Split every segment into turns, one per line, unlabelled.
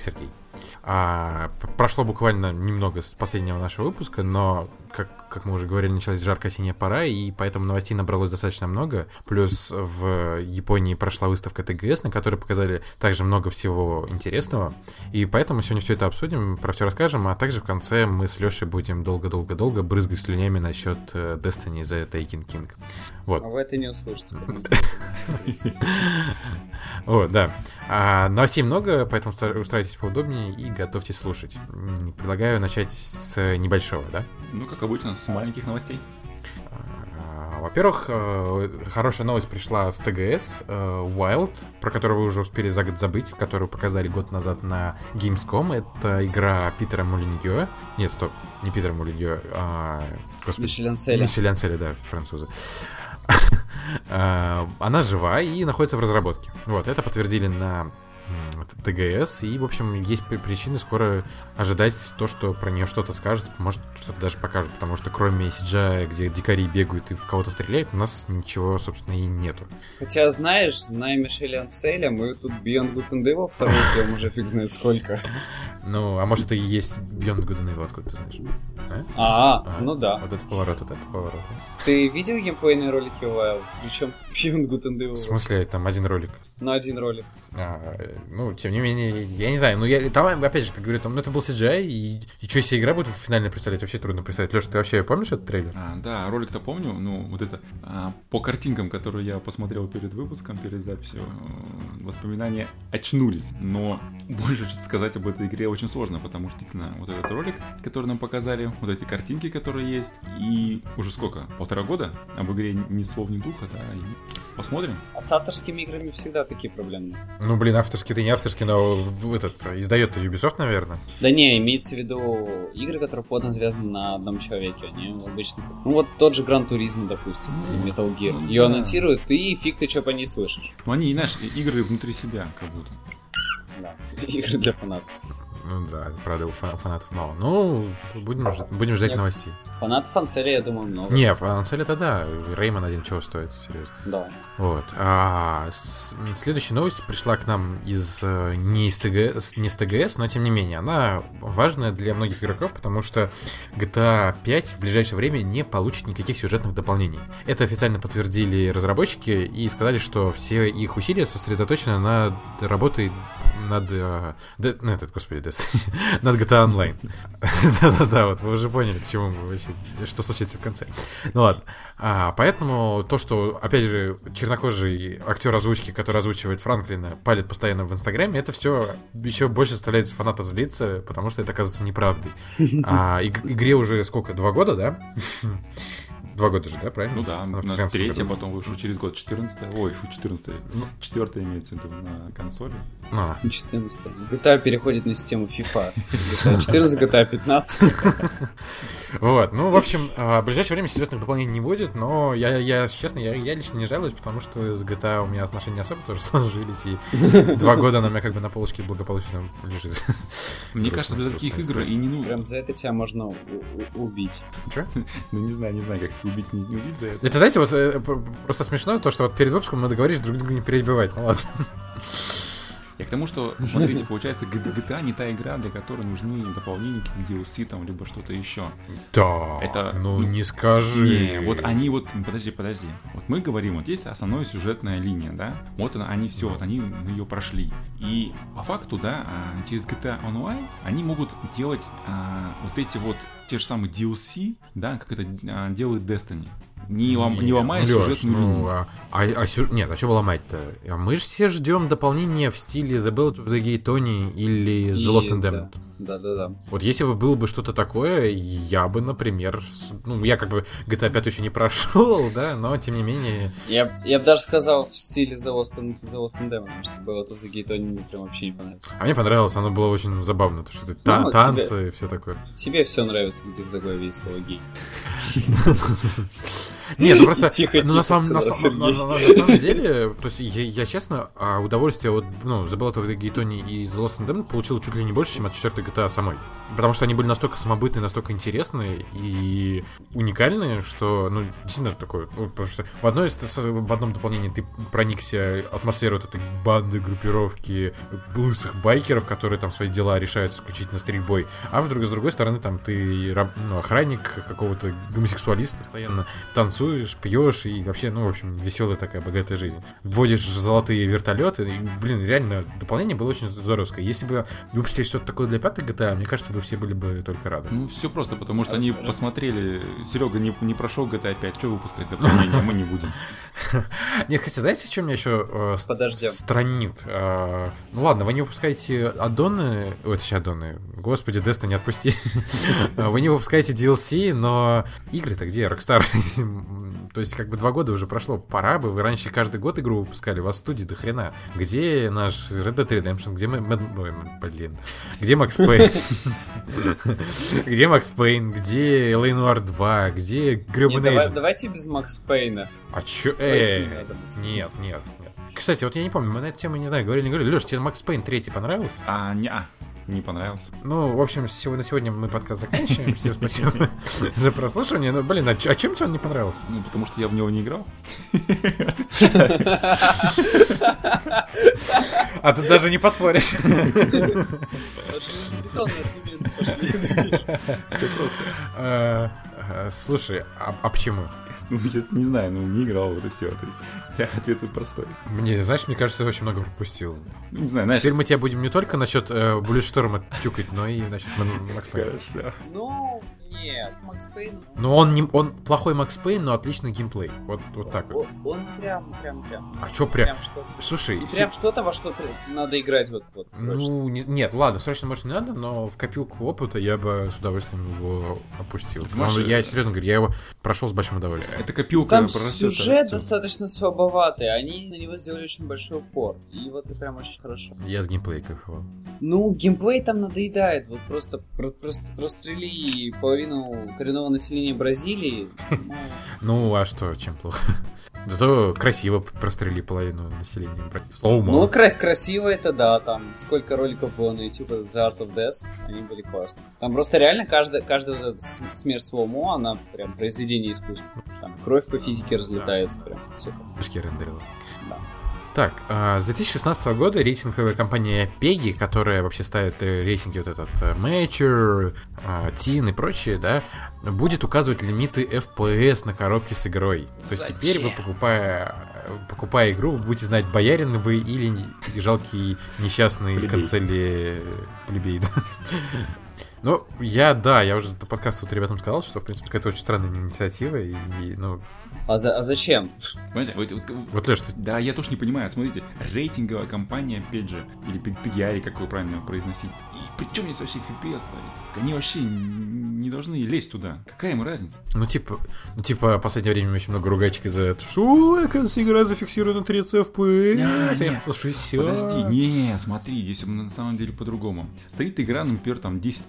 Сергей. А, прошло буквально немного с последнего нашего выпуска, но, как, как мы уже говорили, началась жаркая осенняя пора, и поэтому новостей набралось достаточно много. Плюс в Японии прошла выставка ТГС, на которой показали также много всего интересного. И поэтому сегодня все это обсудим, про все расскажем, а также в конце мы с Лешей будем долго-долго-долго брызгать слюнями насчет э, Destiny за Taken King.
Вот. А вы это не услышите.
Вот, да. А, новостей много, поэтому устраивайтесь поудобнее и готовьтесь слушать. Предлагаю начать с небольшого, да?
Ну, как обычно, с маленьких новостей.
А, во-первых, э, хорошая новость пришла с ТГС э, Wild, про которую вы уже успели за год забыть, которую показали год назад на Gamescom. Это игра Питера Мулиньо. Нет, стоп, не Питера Мулиньо, а...
Господи. Мишель Анцеля,
да, французы. А, она жива и находится в разработке. Вот, это подтвердили на ТГС, и, в общем, есть причины скоро ожидать то, что про нее что-то скажут, может, что-то даже покажут, потому что кроме CGI, где дикари бегают и в кого-то стреляют, у нас ничего, собственно, и нету.
Хотя, знаешь, зная Мишеля Анцеля, мы тут Beyond Good and Evil второй ждем уже фиг знает сколько.
Ну, а может, это и есть Beyond Good and Evil, откуда ты знаешь?
А, а, а ну да.
Вот это поворот, вот это поворот.
Ты видел геймплейные ролики Wild? Причем Beyond Good and Evil.
В смысле, там один ролик?
На один ролик.
А, ну, тем не менее, я не знаю, ну, я, там, опять же, ты говорю, там, ну, это был CGI, и, и что, если игра будет финально представлять, вообще трудно представить. Леша, ты вообще помнишь этот трейлер?
А, да, ролик-то помню, ну, вот это, а, по картинкам, которые я посмотрел перед выпуском, перед записью, э, воспоминания очнулись, но больше что-то сказать об этой игре очень сложно, потому что, действительно, вот этот ролик, который нам показали, вот эти картинки, которые есть, и уже сколько, полтора года об игре ни слов, ни духа, да, и посмотрим.
А с авторскими играми всегда такие проблемы.
Ну, блин, авторский ты не авторский, но в этот издает Ubisoft, наверное.
Да не, имеется в виду игры, которые плотно связаны на одном человеке. Они обычно. Ну вот тот же Гран Туризм, допустим, mm. Metal Gear. Ее да. анонсируют, и фиг ты что по ней слышишь.
Ну они, знаешь, игры внутри себя, как будто.
Да, игры для фанатов.
Ну да, правда, у фанатов мало. Ну, будем, будем ждать новостей.
Фанатов Анцеля, я думаю, много.
Не, Анцеля это да. Реймон один чего стоит, серьезно.
Да.
Вот. А с, следующая новость пришла к нам из э, не из ТГС, не с ТГС, но тем не менее, она важная для многих игроков, потому что GTA 5 в ближайшее время не получит никаких сюжетных дополнений. Это официально подтвердили разработчики и сказали, что все их усилия сосредоточены на работе над... Э, ну, этот, господи, над GTA Online. Да-да-да, вот вы уже поняли, к чему мы вообще что случится в конце. Ну ладно. А, поэтому то, что, опять же, чернокожий актер озвучки, который озвучивает Франклина, палит постоянно в Инстаграме, это все еще больше заставляет фанатов злиться, потому что это оказывается неправдой. А иг- игре уже сколько? Два года, да? Два года же, да, правильно?
Ну да, на, на третье, потом вышло через год 14 Ой, фу, 14 ну, четвертое имеется в виду на консоли.
А. 14 GTA переходит на систему FIFA. GTA 14, GTA 15.
Вот, ну, в общем, а, в ближайшее время сюжетных дополнений не будет, но я, я честно, я, я лично не жалуюсь, потому что с GTA у меня отношения не особо тоже сложились, и два года она у меня как бы на полочке благополучно лежит.
Мне кажется, для таких игр и не
нужно. Прям за это тебя можно убить.
Че?
Ну, не знаю, не знаю, как убить, не убить за это.
Это, знаете, вот э, просто смешно то, что вот перед выпуском мы договорились друг друга не перебивать, ну ладно.
Я к тому, что, смотрите, получается, GTA не та игра, для которой нужны дополнения, DLC там, либо что-то еще.
Да, это... ну не скажи.
Не, вот они вот, подожди, подожди. Вот мы говорим, вот есть основная сюжетная линия, да? Вот она, они все, вот они ее прошли. И по факту, да, а, через GTA Online они могут делать а, вот эти вот те же самые DLC, да, как это а, делает Destiny не, лом, не, не ломает Леш, сюжетную ну, линию.
А, а, а сю... Нет, а что ломать-то? А мы же все ждем дополнения в стиле The Ballad of the Gay Tony или The Lost and Damned.
Да, да, да.
Вот если бы было бы что-то такое, я бы, например, ну, я как бы GTA 5 еще не прошел, да, но тем не менее...
Я, я бы даже сказал в стиле The Lost the Lost Damned, потому что было the Gay Tony мне прям вообще не понравилось.
А мне понравилось, оно было очень забавно, то, что ты та- ну, танцы
тебе,
и все такое.
Тебе все нравится, где в заглавии слово гей.
Не, ну просто,
Тихо,
ну, на самом, на,
сказал
самом- на-
Сергей.
на- на самом деле, то есть я, я честно, а, удовольствие от, ну, The Ballad of the Gaytoni и The Lost and Damned получил чуть ли не больше, чем от четвертой GTA самой. Потому что они были настолько самобытные, настолько интересные и уникальные, что, ну, действительно такое, ну, потому что в, одной, в одном дополнении ты проникся атмосферой вот этой банды, группировки лысых байкеров, которые там свои дела решают исключительно стрельбой, а в друг- с другой стороны там ты ну, охранник какого-то гомосексуалиста, постоянно танцуешь, пьешь и вообще, ну, в общем, веселая такая богатая жизнь. Вводишь золотые вертолеты, и, блин, реально, дополнение было очень здоровское. Если бы выпустили что-то такое для пятой GTA, мне кажется, бы все были бы только рады.
Ну, все просто, потому что
Раз-
они
раз-
посмотрели, Серега не, не прошел GTA 5, что выпускать дополнение, мы не будем.
Нет, хотя, знаете, что меня еще э, странит? Э, ну ладно, вы не выпускаете аддоны, ой, точнее аддоны, господи, Destiny отпусти. Вы не выпускаете DLC, но игры-то где, Rockstar? То есть, как бы два года уже прошло, пора бы, вы раньше каждый год игру выпускали, у вас студии до хрена. Где наш Red Dead Redemption, где мы, ой, блин, где Макс Пейн? Где Макс Пейн, где. Noire 2, где
Не,
гребаный?
Давайте без Макс Пейна.
А чё? Эй, нет, нет, нет. Кстати, вот я не помню, мы на эту тему, не знаю, говорили, не говорили. Леш, тебе Макс Пейн третий понравился?
А, не, а, не понравился.
Ну, в общем, сегодня, на сегодня мы подкаст заканчиваем. Всем спасибо за прослушивание. Ну, блин, а, а чем тебе он не понравился?
Ну, потому что я в него не играл.
А ты даже не поспоришь.
Все просто.
Э, э, Слушай, а а почему?
Ну, я не знаю, ну, не играл, вот и все. То есть, я ответ тут простой.
Мне, знаешь, мне кажется, я очень много пропустил.
Ну, не знаю, знаешь,
Теперь мы тебя будем не только насчет э, Буллетшторма тюкать, но и насчет Макс
хорошо.
Ну, нет, Макс Пейн,
Но он, не, он плохой Макс Пейн, но отличный геймплей. Вот, вот так вот.
он, он прям, прям, прям,
А чё прям?
прям что
Слушай, се-
Прям что-то, во что надо играть вот, вот срочно.
Ну, не- нет, ладно, срочно, может, не надо, но в копилку опыта я бы с удовольствием его опустил.
Маша-
Потому я серьезно говорю, я его прошел с большим удовольствием.
Это копилка
Там сюжет
растет.
достаточно слабоватый, они на него сделали очень большой упор. И вот это прям очень хорошо.
Я с геймплея кайфовал.
Ну, геймплей там надоедает. Вот просто про- просто прострели половину коренного населения Бразилии. ну,
а что, чем плохо? Зато красиво прострели половину населения. Slow-mo.
Ну, кра- красиво это да, там сколько роликов было на YouTube The Art of Death, они были классные. Там просто реально каждая, каждая смерть slow-mo, она прям произведение искусства. Там кровь по физике разлетается прям. Все
Башки рендерила. Так, а, с 2016 года рейтинговая компания PEGI, которая вообще ставит э, рейтинги вот этот э, Mature, а, Teen и прочее, да, будет указывать лимиты FPS на коробке с игрой. То есть теперь вы, покупая, покупая игру, вы будете знать, боярин вы или жалкий несчастный
Плебей.
канцели плебей. да. Ну, я, да, я уже до подкаста вот ребятам сказал, что, в принципе, какая-то очень странная инициатива, и, и, ну,
А, за- а зачем?
Понимаете, вот- вот-
вот, Леш, ты
Да, я тоже не понимаю. Смотрите, рейтинговая компания, опять же, или PGI, как вы правильно произносить. И при чем здесь вообще FPS стоит? Они вообще не должны лезть туда. Какая им разница?
Ну, типа, ну, типа, в последнее время очень много ругачек из-за этого. Что, оказывается, игра зафиксирована 30 FPS,
Не,
я
не.
хотел 60.
Подожди, не, смотри, здесь на самом деле по-другому. Стоит игра, например, там 10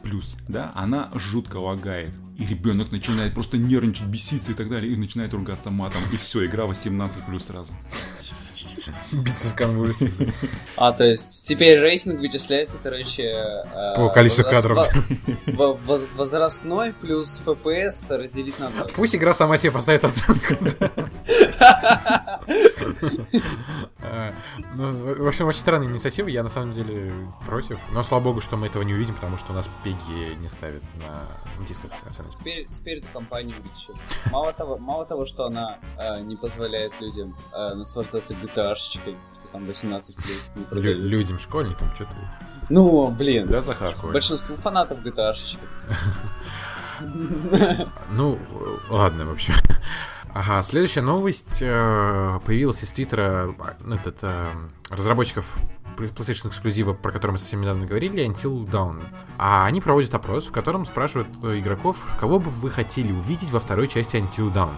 да, она жутко лагает. И ребенок начинает просто нервничать, беситься и так далее, и начинает ругаться матом, и все, игра 18 плюс сразу.
Биться в конвульсии.
А, то есть теперь рейтинг вычисляется, короче... э,
По количеству
возраст-
кадров.
во- воз- возрастной плюс FPS разделить на.
Пусть игра сама себе поставит оценку. Ну, в общем, очень странная инициатива, я на самом деле против. Но слава богу, что мы этого не увидим, потому что у нас Пеги не ставит на дисках оценки.
Теперь, теперь эту компанию вытащат. Мало того, мало того, что она э, не позволяет людям э, наслаждаться GTA-шечкой, что там 18 плюс не
Лю-. Людям, школьникам, что ты...
Ну, блин,
Да, Захар?
Большинству фанатов GTA-шечки.
Ну, ладно, в общем. Ага, следующая новость э, появилась из твиттера э, этот, э, разработчиков PlayStation эксклюзива, про который мы совсем недавно говорили, Until Dawn. А они проводят опрос, в котором спрашивают игроков, кого бы вы хотели увидеть во второй части Until Dawn.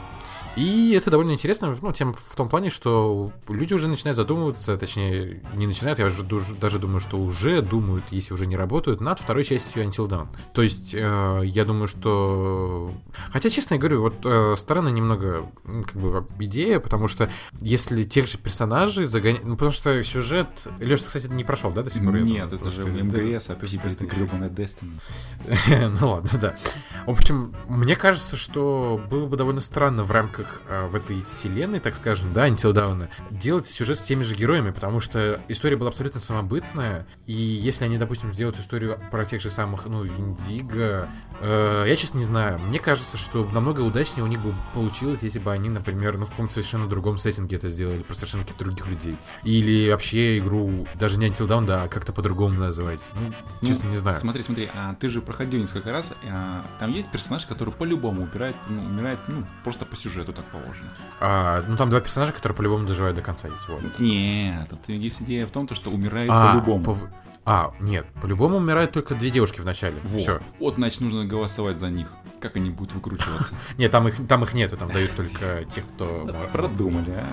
И это довольно интересно, ну, тем в том плане, что люди уже начинают задумываться, точнее, не начинают, я уже даже думаю, что уже думают, если уже не работают, над второй частью Until Dawn. То есть, э, я думаю, что... Хотя, честно говорю, вот э, странная немного, как бы, идея, потому что если тех же персонажей загонять... Ну, потому что сюжет... Леш, ты, кстати, не прошел, да, до сих пор?
Нет, это же МГС, а ты просто гребаная Destiny.
ну ладно, да. В общем, мне кажется, что было бы довольно странно в рамках э, в этой вселенной, так скажем, да, Until Dawn, делать сюжет с теми же героями, потому что история была абсолютно самобытная, и если они, допустим, сделают историю про тех же самых, ну, Виндиго, э, я честно не знаю, мне кажется, что намного удачнее у них бы получилось, если бы они, например, ну, в каком-то совершенно другом сеттинге это сделали, про совершенно каких-то других людей. Или вообще игру даже не Until Dawn, да, а как-то по-другому называть. Ну, ну, честно, не знаю.
Смотри, смотри, а ты же проходил несколько раз, а, там есть персонаж, который по-любому умирает, ну, умирает, ну, просто по сюжету так положено.
А, ну, там два персонажа, которые по-любому доживают до конца есть, вот.
Нет, тут есть идея в том, то, что умирает а, по-любому. По...
А, нет, по-любому умирают только две девушки в начале.
Вот.
Все.
Вот, значит, нужно голосовать за них. Как они будут выкручиваться?
Нет, там их, там их нету, там дают только тех, кто...
Продумали, а?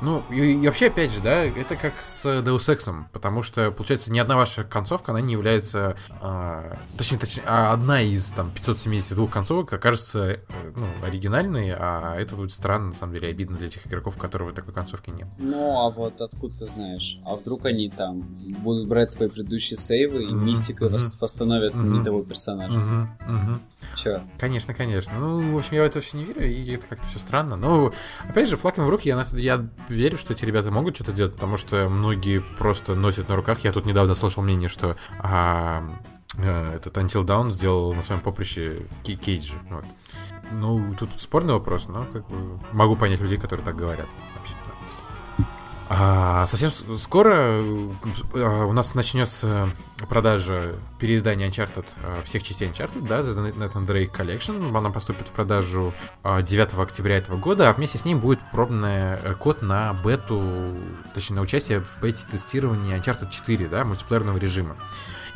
Ну, и, и вообще, опять же, да, это как с Deus Ex, потому что, получается, ни одна ваша концовка, она не является, а, точнее, точнее, а одна из, там, 572 концовок окажется, э, ну, оригинальной, а это будет странно, на самом деле, обидно для тех игроков, у которых такой концовки нет.
Ну, а вот откуда ты знаешь? А вдруг они там будут брать твои предыдущие сейвы и mm-hmm. мистикой mm-hmm. восстановят mm-hmm. не того персонажа?
Mm-hmm. Mm-hmm.
Че?
Конечно, конечно. Ну, в общем, я в это все не верю, и это как-то все странно. Но, опять же, флаг в руки, я, я верю, что эти ребята могут что-то делать, потому что многие просто носят на руках. Я тут недавно слышал мнение, что а, а, этот Until Dawn сделал на своем поприще Кейджи. Вот. Ну, тут спорный вопрос, но как бы могу понять людей, которые так говорят. А, совсем скоро а, у нас начнется продажа переиздания Uncharted, а, всех частей Uncharted, да, The Nathan Drake Collection. Она поступит в продажу 9 октября этого года, а вместе с ним будет пробный э, код на бету, точнее, на участие в бете-тестировании Uncharted 4, да, мультиплеерного режима.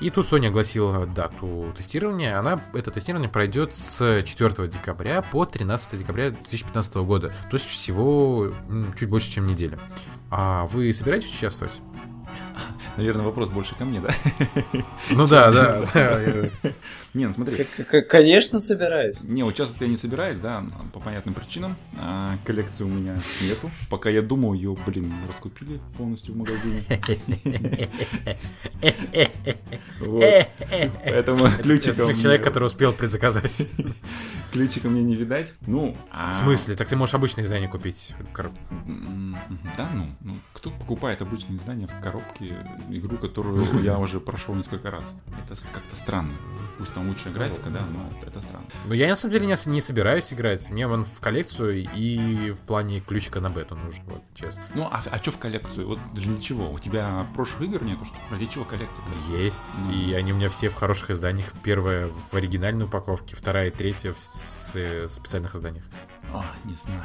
И тут Sony огласила дату тестирования. Она, это тестирование пройдет с 4 декабря по 13 декабря 2015 года. То есть всего чуть больше, чем неделя. А вы собираетесь участвовать?
Наверное, вопрос больше ко мне, да?
Ну да, да.
Не, ну смотри.
Конечно, собираюсь.
Не, участвовать я не собираюсь, да, по понятным причинам. А, коллекции у меня нету. Пока я думал, ее, блин, раскупили полностью в магазине. Поэтому ключиком...
Человек, который успел предзаказать.
Ключика мне не видать. Ну,
а... В смысле? Так ты можешь обычное издание купить в коробке.
Да, ну, ну, кто покупает обычное издание в коробке игру, которую я уже прошел несколько раз? Это как-то странно. Пусть там лучшая графика, да, но это странно.
Ну, я на самом деле не, не собираюсь играть. Мне вон в коллекцию и в плане ключика на бету нужен, вот, честно.
Ну, а, а что в коллекцию? Вот для чего? У тебя прошлых игр нету, что? Ради чего коллекция?
Есть, ну. и они у меня все в хороших изданиях. Первая в оригинальной упаковке, вторая и третья в специальных изданиях.
А, не знаю.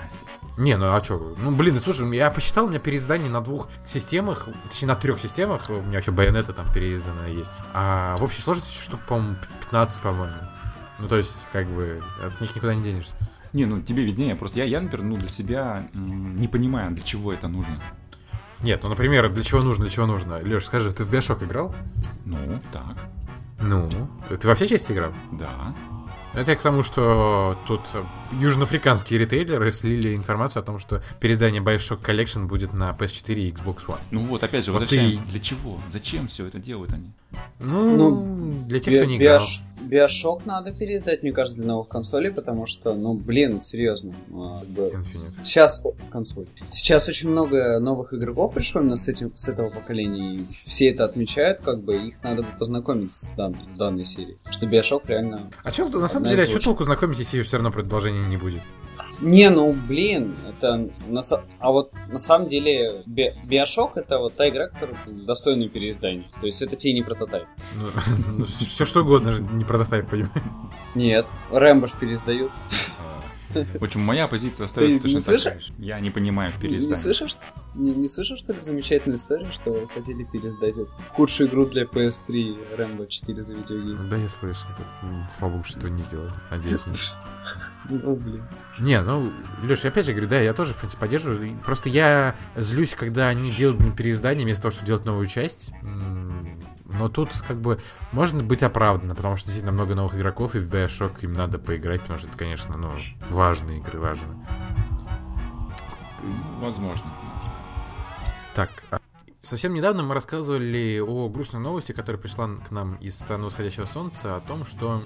Не, ну а что? Ну, блин, слушай, я посчитал, у меня переиздание на двух системах, точнее, на трех системах, у меня еще байонета там переизданная есть. А в общей сложности штук, по-моему, 15, по-моему. Ну, то есть, как бы, от них никуда не денешься.
Не, ну тебе виднее, просто я, я например, ну, для себя не понимаю, для чего это нужно.
Нет, ну, например, для чего нужно, для чего нужно. Леш, скажи, ты в Биошок играл?
Ну, так.
Ну, ты во все части играл?
Да.
Это к тому, что тут южноафриканские ритейлеры слили информацию о том, что переиздание Bioshock Collection будет на PS4 и Xbox One.
Ну вот, опять же, вот возвращаемся. Ты... Для чего? Зачем все это делают они?
Ну, ну для тех, би- кто не играл. Биош...
Биошок надо переиздать, мне кажется, для новых консолей, потому что, ну, блин, серьезно. А, Сейчас консоль. Сейчас очень много новых игроков пришло именно с этим, с этого поколения, и все это отмечают, как бы их надо бы познакомить с дан- данной серией. Что Биошок реально.
А что, на самом деле, а что толку знакомить, если все равно продолжения не будет?
Не, ну блин, это на, а вот на самом деле Би, Биошок это вот та игра, которая достойна переиздания. То есть это тебе не прототайп.
Ну, ну, все что угодно, не прототайп, понимаешь?
Нет, Рэмбо переиздают.
В общем, моя позиция остается точно такая же. Я не понимаю в переиздании.
Не слышал, что, не, не слышал, что ли, замечательную историю, что хотели пересдать худшую игру для PS3 Rainbow 4 за видеоигры?
Да, я слышал. Слава богу, что этого не сделали. Надеюсь.
Ну, блин.
Не, ну, Леша, опять же говорю, да, я тоже, в принципе, поддерживаю. Просто я злюсь, когда они делают переиздание вместо того, чтобы делать новую часть. Но тут как бы можно быть оправданно, потому что действительно много новых игроков, и в Bioshock им надо поиграть, потому что это, конечно, ну, важные игры, важные.
Возможно.
Так, а Совсем недавно мы рассказывали о грустной новости, которая пришла к нам из страны восходящего солнца, о том, что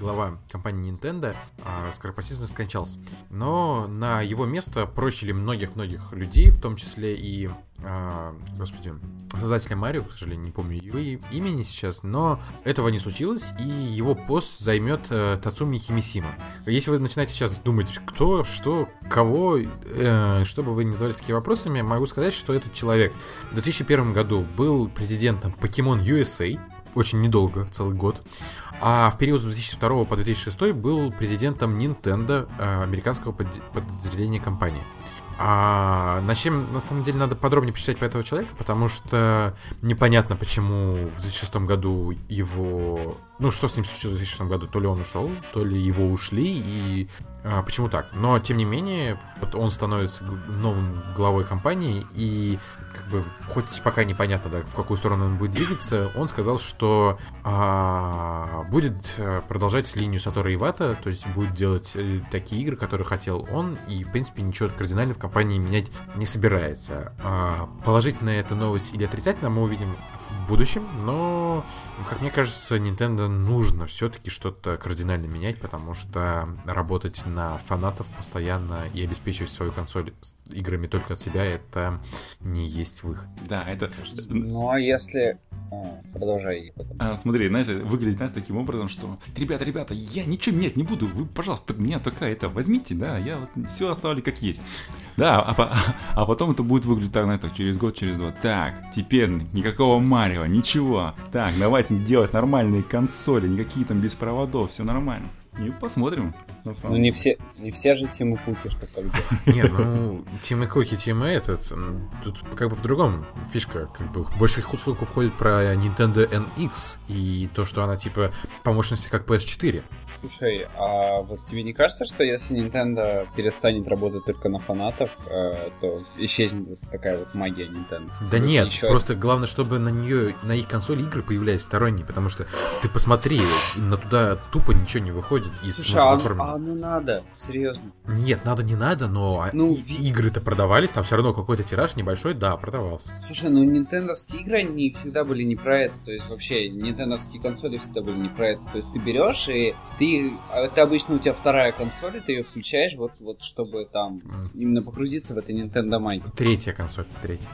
глава компании Nintendo а, скоропостижно скончался. Но на его место прочили многих-многих людей, в том числе и а, господи, создателя Марио, к сожалению, не помню его имени сейчас, но этого не случилось, и его пост займет э, Тацуми Химисима. Если вы начинаете сейчас думать, кто, что, кого, э, чтобы вы не задавались такими вопросами, могу сказать, что этот человек в 2001 году был президентом Pokemon USA, очень недолго, целый год. А в период с 2002 по 2006 был президентом Nintendo, э, американского подразделения компании. А на чем, на самом деле, надо подробнее почитать про этого человека, потому что непонятно, почему в 2006 году его... Ну, что с ним случилось в 2006 году? То ли он ушел, то ли его ушли, и а, почему так? Но, тем не менее, вот он становится новым главой компании, и как бы, хоть пока непонятно, да, в какую сторону он будет двигаться, он сказал, что а, будет э, продолжать линию Сатора Ивата, то есть будет делать э, такие игры, которые хотел он, и, в принципе, ничего кардинально в компании менять не собирается. А, положительная эта новость или отрицательная мы увидим будущем, но, как мне кажется, Nintendo нужно все-таки что-то кардинально менять, потому что работать на фанатов постоянно и обеспечивать свою консоль играми только от себя, это не есть выход.
Да, это...
Ну, а если... А, продолжай.
А, смотри, знаешь, выглядит, знаешь, таким образом, что ребята, ребята, я ничего менять не буду, вы, пожалуйста, меня только это возьмите, да, я вот все оставлю как есть. Да, а, а потом это будет выглядеть так, знаешь, так, через год, через два. Так, теперь никакого Марио, ничего. Так, давайте делать нормальные консоли, никакие там без проводов, все нормально. И посмотрим.
Ну не все, не все же Тимы Куки, что так
Нет, ну Тимы Куки, Тимы этот, тут как бы в другом фишка, как бы больше их услугу входит про Nintendo NX и то, что она типа по мощности как PS4.
Слушай, а вот тебе не кажется, что если Nintendo перестанет работать только на фанатов, э, то исчезнет вот такая вот магия Nintendo?
Да Будет нет, еще... просто главное, чтобы на нее, на их консоли игры появлялись сторонние, потому что ты посмотри, на туда тупо ничего не выходит из
Слушай, а, а ну надо, серьезно.
Нет, надо не надо, но ну, игры-то продавались, там все равно какой-то тираж небольшой, да, продавался.
Слушай, ну нинтендовские игры, они всегда были не про это, то есть вообще нинтендовские консоли всегда были не про это, то есть ты берешь и ты а это обычно у тебя вторая консоль, и ты ее включаешь, вот, вот чтобы там именно погрузиться в это Nintendo Mind.
Третья консоль, третья.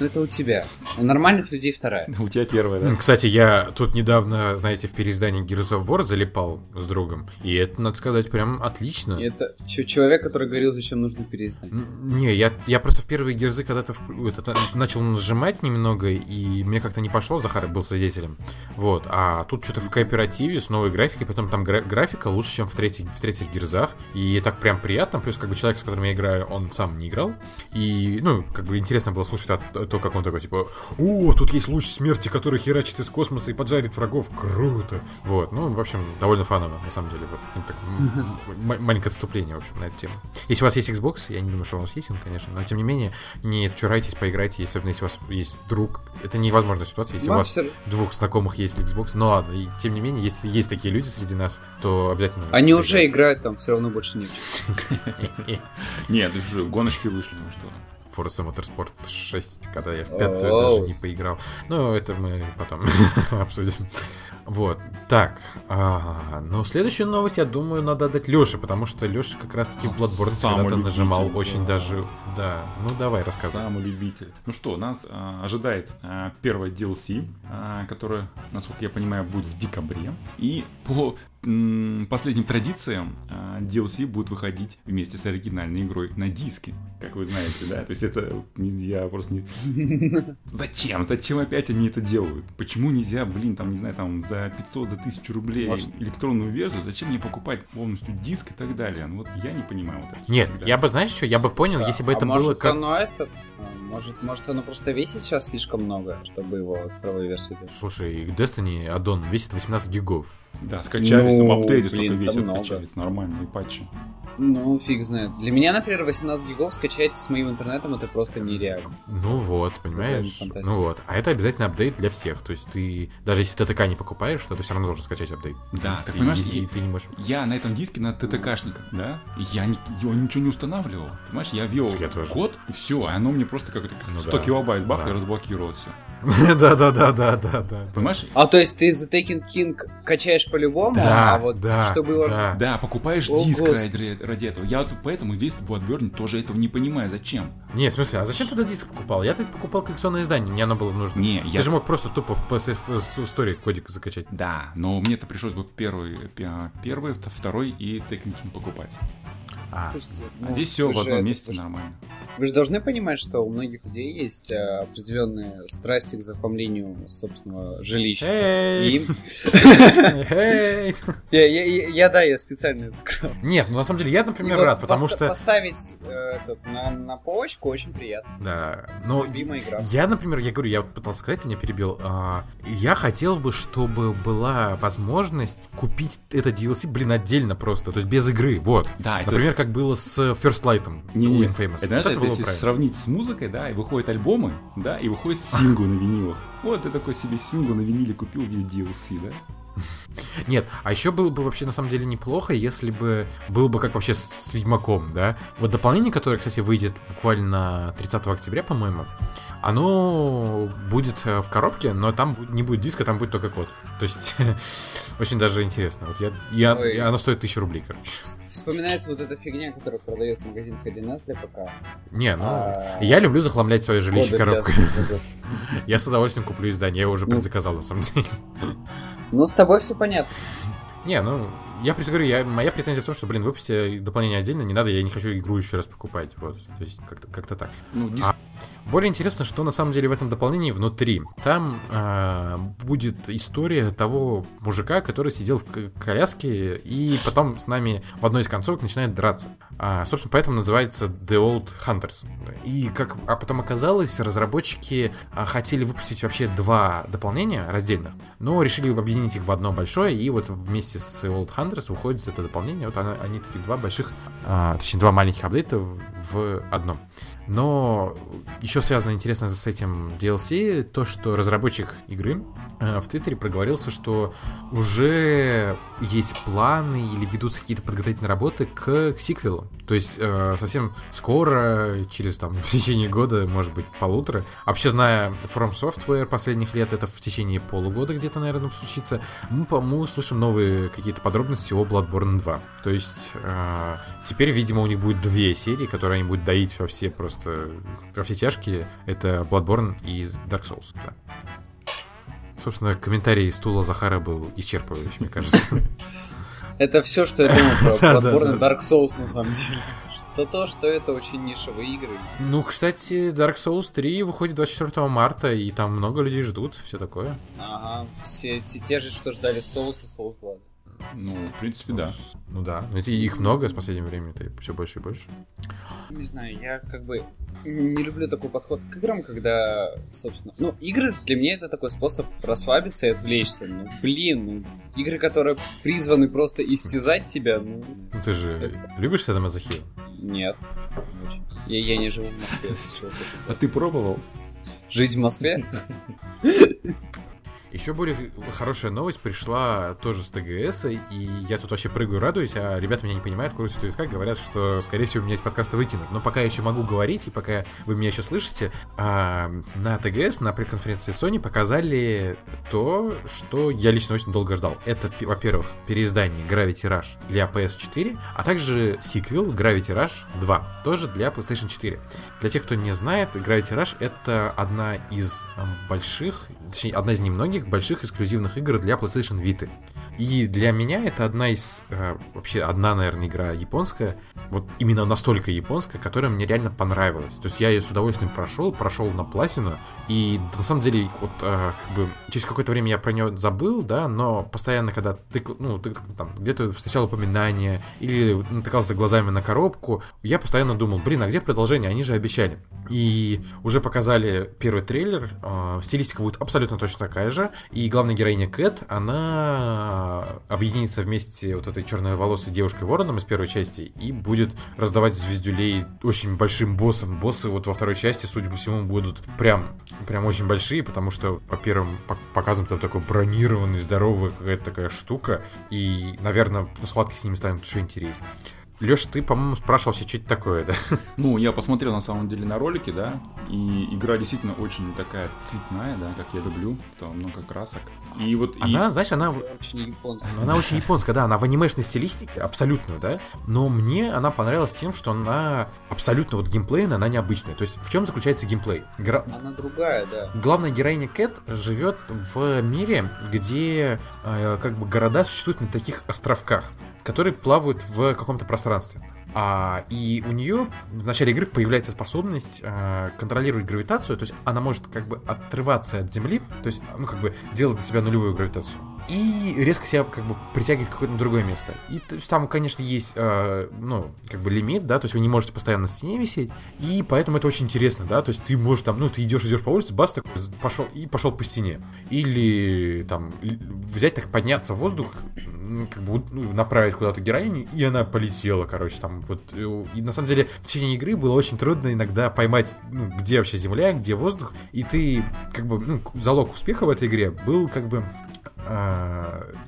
Ну это у тебя. У нормальных людей вторая.
У тебя первая, да?
Кстати, я тут недавно, знаете, в переиздании Gears of War залипал с другом. И это, надо сказать, прям отлично. И
это человек, который говорил, зачем нужно переиздать.
Не, я, я просто в первые герзы когда-то это, начал нажимать немного, и мне как-то не пошло, Захар был свидетелем. Вот. А тут что-то в кооперативе с новой графикой, потом там гра- графика лучше, чем в, третьих, в третьих герзах. И так прям приятно. Плюс, как бы человек, с которым я играю, он сам не играл. И, ну, как бы интересно было слушать от, то, как он такой, типа, о, тут есть луч смерти, который херачит из космоса и поджарит врагов, круто. Вот, ну, в общем, довольно фаново, на самом деле. Вот, ну, так, маленькое отступление, в общем, на эту тему. Если у вас есть Xbox, я не думаю, что у вас есть он, конечно, но, тем не менее, не чурайтесь, поиграйте, особенно если у вас есть друг. Это невозможная ситуация, если Мастер. у вас двух знакомых есть Xbox, но ладно, и, тем не менее, если есть такие люди среди нас, то обязательно...
Они уже играют, там все равно больше нет.
Нет, гоночки вышли, ну что.
Forza Motorsport 6, когда я в пятую даже не поиграл. Ну, это мы потом обсудим. Вот, так, а, ну следующую новость, я думаю, надо отдать Лёше, потому что Лёша как раз-таки в Bloodborne когда-то нажимал да. очень даже, да, ну давай рассказывай.
Самый любитель. Ну что, нас а, ожидает а, первая DLC, а, которая, насколько я понимаю, будет в декабре, и по последним традициям а, DLC будет выходить вместе с оригинальной игрой на диске, как вы знаете, да? То есть это я просто не... Зачем? Зачем опять они это делают? Почему нельзя, блин, там, не знаю, там за 500, за 1000 рублей Может... электронную версию? Зачем мне покупать полностью диск и так далее? Ну вот я не понимаю вот
это. Нет, я бы, знаешь что, я бы понял, если бы а это было
как... Оно это... Может, может, оно просто весит сейчас слишком много, чтобы его цифровую версию делать?
Слушай, Destiny аддон весит 18 гигов.
Да, скачались, ну, в апдейте столько весит, скачались, нормальные патчи.
Ну, фиг знает. Для меня, например, 18 гигов скачать с моим интернетом это просто нереально.
Ну вот, понимаешь? Ну вот. А это обязательно апдейт для всех. То есть ты, даже если ТТК не покупаешь, то ты все равно должен скачать апдейт.
Да, так понимаешь, и, и, ты не можешь... Я на этом диске на ТТКшниках, да, я не, его ничего не устанавливал. Понимаешь, я ввел я код, и все, а оно мне просто как-то ну, 100 да. килобайт бах, да. и разблокировал все.
Да, да, да, да, да, да.
Понимаешь? А то есть ты The Taken King качаешь по-любому,
да,
а вот
да,
что было.
Да, да покупаешь О, диск ради, ради этого. Я вот поэтому весь Bloodborne тоже этого не понимаю. Зачем?
Не, в смысле, а зачем туда диск покупал? Я тут покупал коллекционное издание, мне оно было нужно. Не, Ты я... же мог просто тупо в PS Story кодик закачать.
Да, но мне-то пришлось бы первый, первый, второй и Taken King покупать. А, Слушайте, ну, а здесь все в одном месте нормально.
Вы же должны понимать, что у многих людей есть а, определенные страсти к захламлению собственного жилища. Эй! Я, да, я специально это сказал.
Нет, ну на самом деле я, например, рад, потому что...
Поставить э, на полочку очень приятно.
Да, но я, например, я говорю, я пытался сказать, ты меня перебил. А, я хотел бы, чтобы была возможность купить это DLC, блин, отдельно просто, то есть без игры, вот. Да, Например, как было с First Light
не, у Infamous. Это, вот это, если сравнить с музыкой, да, и выходят альбомы, да, и выходит сингл на винилах. Вот ты такой себе сингл на виниле купил весь DLC, да?
Нет, а еще было бы вообще на самом деле неплохо, если бы было бы как вообще с, с Ведьмаком, да? Вот дополнение, которое, кстати, выйдет буквально 30 октября, по-моему, оно будет э, в коробке, но там не будет диска, там будет только код. То есть очень даже интересно. Вот я, я, Ой. оно стоит тысячу рублей, короче.
Вспоминается вот эта фигня, которая продается в магазинах 1С для ПК.
Не, ну, а... я люблю захламлять свое жилище коробкой. Я с удовольствием куплю издание, я его уже ну. предзаказал, на самом деле.
Ну, с тобой все понятно.
Не, ну, я просто говорю, я, моя претензия в том, что, блин, выпусти дополнение отдельно, не надо, я не хочу игру еще раз покупать, вот, то есть как-то как так. Ну, диск... а, более интересно, что на самом деле в этом дополнении внутри. Там э, будет история того мужика, который сидел в коляске и потом с нами в одной из концовок начинает драться. А, собственно, поэтому называется The Old Hunters. И как а потом оказалось, разработчики а, хотели выпустить вообще два дополнения раздельных, но решили объединить их в одно большое, и вот вместе с Old Hunters выходит это дополнение. Вот они, они такие два больших, а, точнее, два маленьких апдейта в одном. Но еще связано интересно с этим DLC то, что разработчик игры э, в Твиттере проговорился, что уже есть планы или ведутся какие-то подготовительные работы к сиквелу. То есть э, совсем скоро, через там в течение года, может быть, полутора. А вообще, зная From Software последних лет, это в течение полугода где-то, наверное, случится, мы, мы услышим новые какие-то подробности о Bloodborne 2. То есть э, теперь, видимо, у них будет две серии, которые они будут доить во все просто во все тяжкие. Это Bloodborne и Dark Souls. Да. Собственно, комментарий стула Захара был исчерпывающий, мне кажется.
Это все, что я думал про Bloodborne и Dark Souls, на самом деле. Что то, что это очень нишевые игры.
Ну, кстати, Dark Souls 3 выходит 24 марта, и там много людей ждут, все такое.
Ага, все, все те же, что ждали Souls и Souls 2.
Ну, в принципе, да.
Ну да. Но их много с последним временем, это все больше и больше.
Не знаю, я как бы не люблю такой подход к играм, когда, собственно... Ну, игры для меня это такой способ расслабиться и отвлечься. Ну, блин, ну, игры, которые призваны просто истязать тебя, ну...
Ну, ты же это... любишь садомазохию?
Нет. Я, я не живу в Москве, если чего
А ты пробовал?
Жить в Москве?
Еще более хорошая новость пришла тоже с ТГС, и я тут вообще прыгаю, радуюсь, а ребята меня не понимают, крутят в висках, говорят, что, скорее всего, меня из подкаста выкинут. Но пока я еще могу говорить, и пока вы меня еще слышите, а, на ТГС, на пресс-конференции Sony показали то, что я лично очень долго ждал. Это, во-первых, переиздание Gravity Rush для PS4, а также сиквел Gravity Rush 2, тоже для PlayStation 4. Для тех, кто не знает, Gravity Rush это одна из больших, точнее, одна из немногих больших эксклюзивных игр для PlayStation Vita. И для меня это одна из, э, вообще одна, наверное, игра японская, вот именно настолько японская, которая мне реально понравилась. То есть я ее с удовольствием прошел, прошел на платину, и на самом деле вот э, как бы через какое-то время я про нее забыл, да, но постоянно, когда ты, ну, ты там где-то встречал упоминания или натыкался глазами на коробку, я постоянно думал, блин, а где продолжение? Они же обещали. И уже показали первый трейлер, э, стилистика будет абсолютно точно такая же, и главная героиня Кэт, она объединится вместе вот этой черной волосой девушкой Вороном из первой части и будет раздавать звездюлей очень большим боссам. Боссы вот во второй части, судя по всему, будут прям, прям очень большие, потому что по первым показам там такой бронированный, здоровый какая-то такая штука, и, наверное, схватки с ними станут еще интереснее. Леш, ты, по-моему, спрашивал все, что это такое, да?
Ну, я посмотрел на самом деле на ролики, да, и игра действительно очень такая цветная, да, как я люблю, там много красок. И вот
она,
и...
знаешь, она
очень японская.
Она очень японская, да, она в анимешной стилистике абсолютно, да. Но мне она понравилась тем, что она абсолютно вот геймплейная, она необычная. То есть в чем заключается геймплей?
Гра... Она другая, да.
Главная героиня Кэт живет в мире, где э, как бы города существуют на таких островках которые плавают в каком-то пространстве. А, и у нее в начале игры появляется способность а, контролировать гравитацию, то есть она может как бы отрываться от Земли, то есть, ну, как бы делать для себя нулевую гравитацию и резко себя как бы притягивать в какое-то другое место. И то есть, там, конечно, есть, э, ну, как бы лимит, да, то есть вы не можете постоянно на стене висеть, и поэтому это очень интересно, да, то есть ты можешь там, ну, ты идешь, идешь по улице, бас такой, пошел, и пошел по стене. Или там взять так, подняться в воздух, как бы ну, направить куда-то героиню, и она полетела, короче, там вот. Э, и на самом деле в течение игры было очень трудно иногда поймать, ну, где вообще земля, где воздух, и ты, как бы, ну, залог успеха в этой игре был, как бы,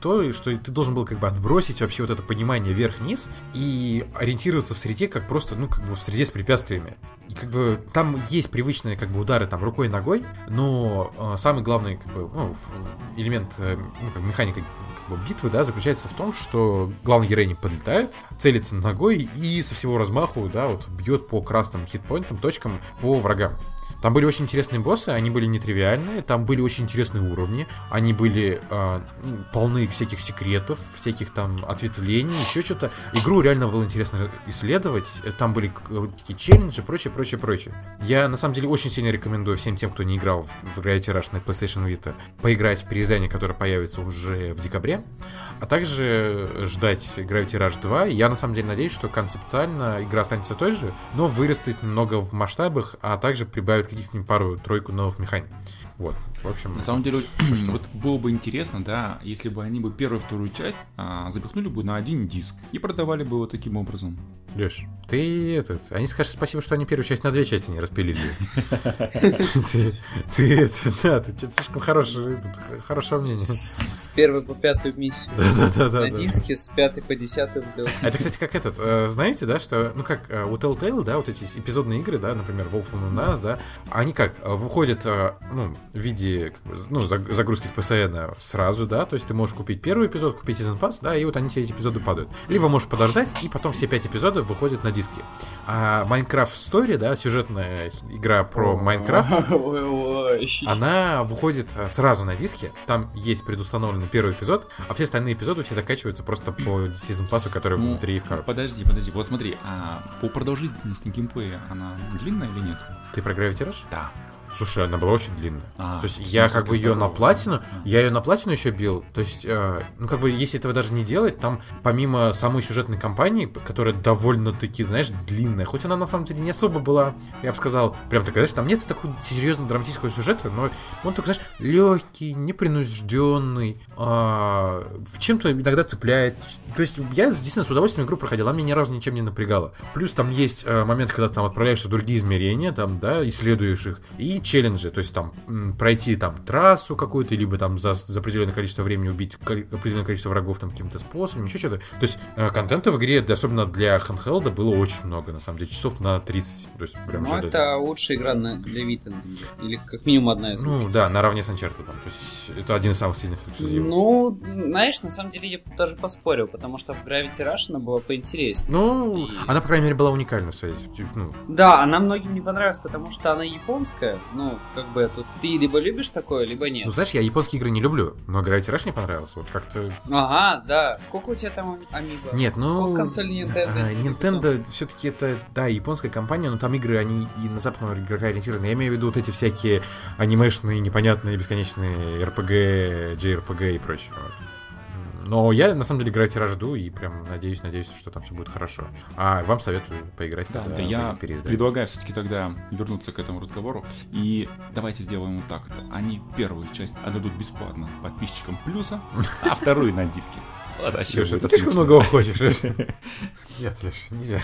то, что ты должен был как бы отбросить вообще вот это понимание вверх-вниз и ориентироваться в среде как просто, ну, как бы в среде с препятствиями. И как бы там есть привычные как бы удары там рукой и ногой, но э, самый главный как бы, ну, элемент, э, ну, как механика как бы, битвы, да, заключается в том, что главный герой не подлетает, целится ногой и со всего размаху, да, вот бьет по красным хитпоинтам, точкам по врагам. Там были очень интересные боссы, они были нетривиальные, там были очень интересные уровни, они были э, полны всяких секретов, всяких там ответвлений, еще что-то. Игру реально было интересно исследовать, там были какие челленджи, прочее, прочее, прочее. Я на самом деле очень сильно рекомендую всем тем, кто не играл в Gravity Rush на PlayStation Vita, поиграть в переиздание, которое появится уже в декабре, а также ждать Gravity Rush 2. Я на самом деле надеюсь, что концептуально игра останется той же, но вырастет немного в масштабах, а также прибавит каких-нибудь пару-тройку новых механик. Вот, в общем...
На самом деле, вот было бы интересно, да, если бы они бы первую вторую часть а, запихнули бы на один диск и продавали бы его таким образом.
Леш, ты этот... Они скажут спасибо, что они первую часть на две части не распилили. Ты, да, ты что-то слишком хорошее, хорошее мнение.
С первой по пятую миссию.
Да-да-да.
На диске с пятой по десятую.
Это, кстати, как этот, э, знаете, да, что, ну как э, у Telltale, да, вот эти эпизодные игры, да, например, Wolf Among Us, да, они как, э, выходят, ну, в виде, ну, загрузки с PSN сразу, да, то есть ты можешь купить первый эпизод, купить Season Pass, да, и вот они все эти эпизоды падают. Либо можешь подождать, и потом все пять эпизодов выходят на диске. А Minecraft Story, да, сюжетная игра про Майнкрафт, она выходит сразу на диске, там есть предустановленный первый эпизод, а все остальные эпизоды у тебя докачиваются просто по Season Pass, который ну, внутри в коробке.
Подожди, подожди, вот смотри, а по продолжительности геймплея она длинная или нет?
Ты про Gravity Rush?
Да.
Слушай, она была очень длинная. А, то есть я как бы ее на платину, а. я ее на платину еще бил. То есть, э, ну как бы если этого даже не делать, там помимо самой сюжетной кампании, которая довольно-таки, знаешь, длинная, хоть она на самом деле не особо была, я бы сказал, прям такая, знаешь, там нет такого серьезного драматического сюжета, но он такой, знаешь, легкий, непринужденный, э, в чем-то иногда цепляет. То есть я действительно с удовольствием игру проходил, она меня ни разу ничем не напрягала. Плюс там есть э, момент, когда ты там отправляешься в другие измерения, там, да, исследуешь их, и челленджи, то есть там пройти там трассу какую-то, либо там за, за определенное количество времени убить определенное количество врагов там каким-то способом, еще что-то. То есть э, контента в игре, особенно для handheld, было очень много, на самом деле, часов на 30. То есть прям
ну, это лучшая игра на, для Vita, или как минимум одна из
Ну, лучших. да, наравне с Uncharted. Там. То есть это один из самых сильных эксклюзивов.
Ну, знаешь, на самом деле я даже поспорил, потому что в Gravity Rush она была поинтереснее.
Ну,
И-
она, по крайней мере, была уникальна в своей... Ну,
Да, она многим не понравилась, потому что она японская. Ну, как бы тут ты либо любишь такое, либо нет.
ну, знаешь, я японские игры не люблю, но Gravity Rush мне понравился. Вот как-то...
Ага, да. Сколько у тебя там амибо?
Нет, ну...
Сколько консолей Nintendo?
а, Nintendo все-таки это, да, японская компания, но там игры, они и на западного игрока ориентированы. Я имею в виду вот эти всякие анимешные, непонятные, бесконечные RPG, JRPG и прочее. Но я, на самом деле, Gravity Rush жду и прям надеюсь, надеюсь, что там все будет хорошо. А вам советую поиграть,
Да, да, я предлагаю все-таки тогда вернуться к этому разговору. И давайте сделаем вот так. Они первую часть отдадут бесплатно подписчикам плюса, а вторую на диске. Чё
Леша, ты слишком много. Леша. Нет, Леша, нельзя.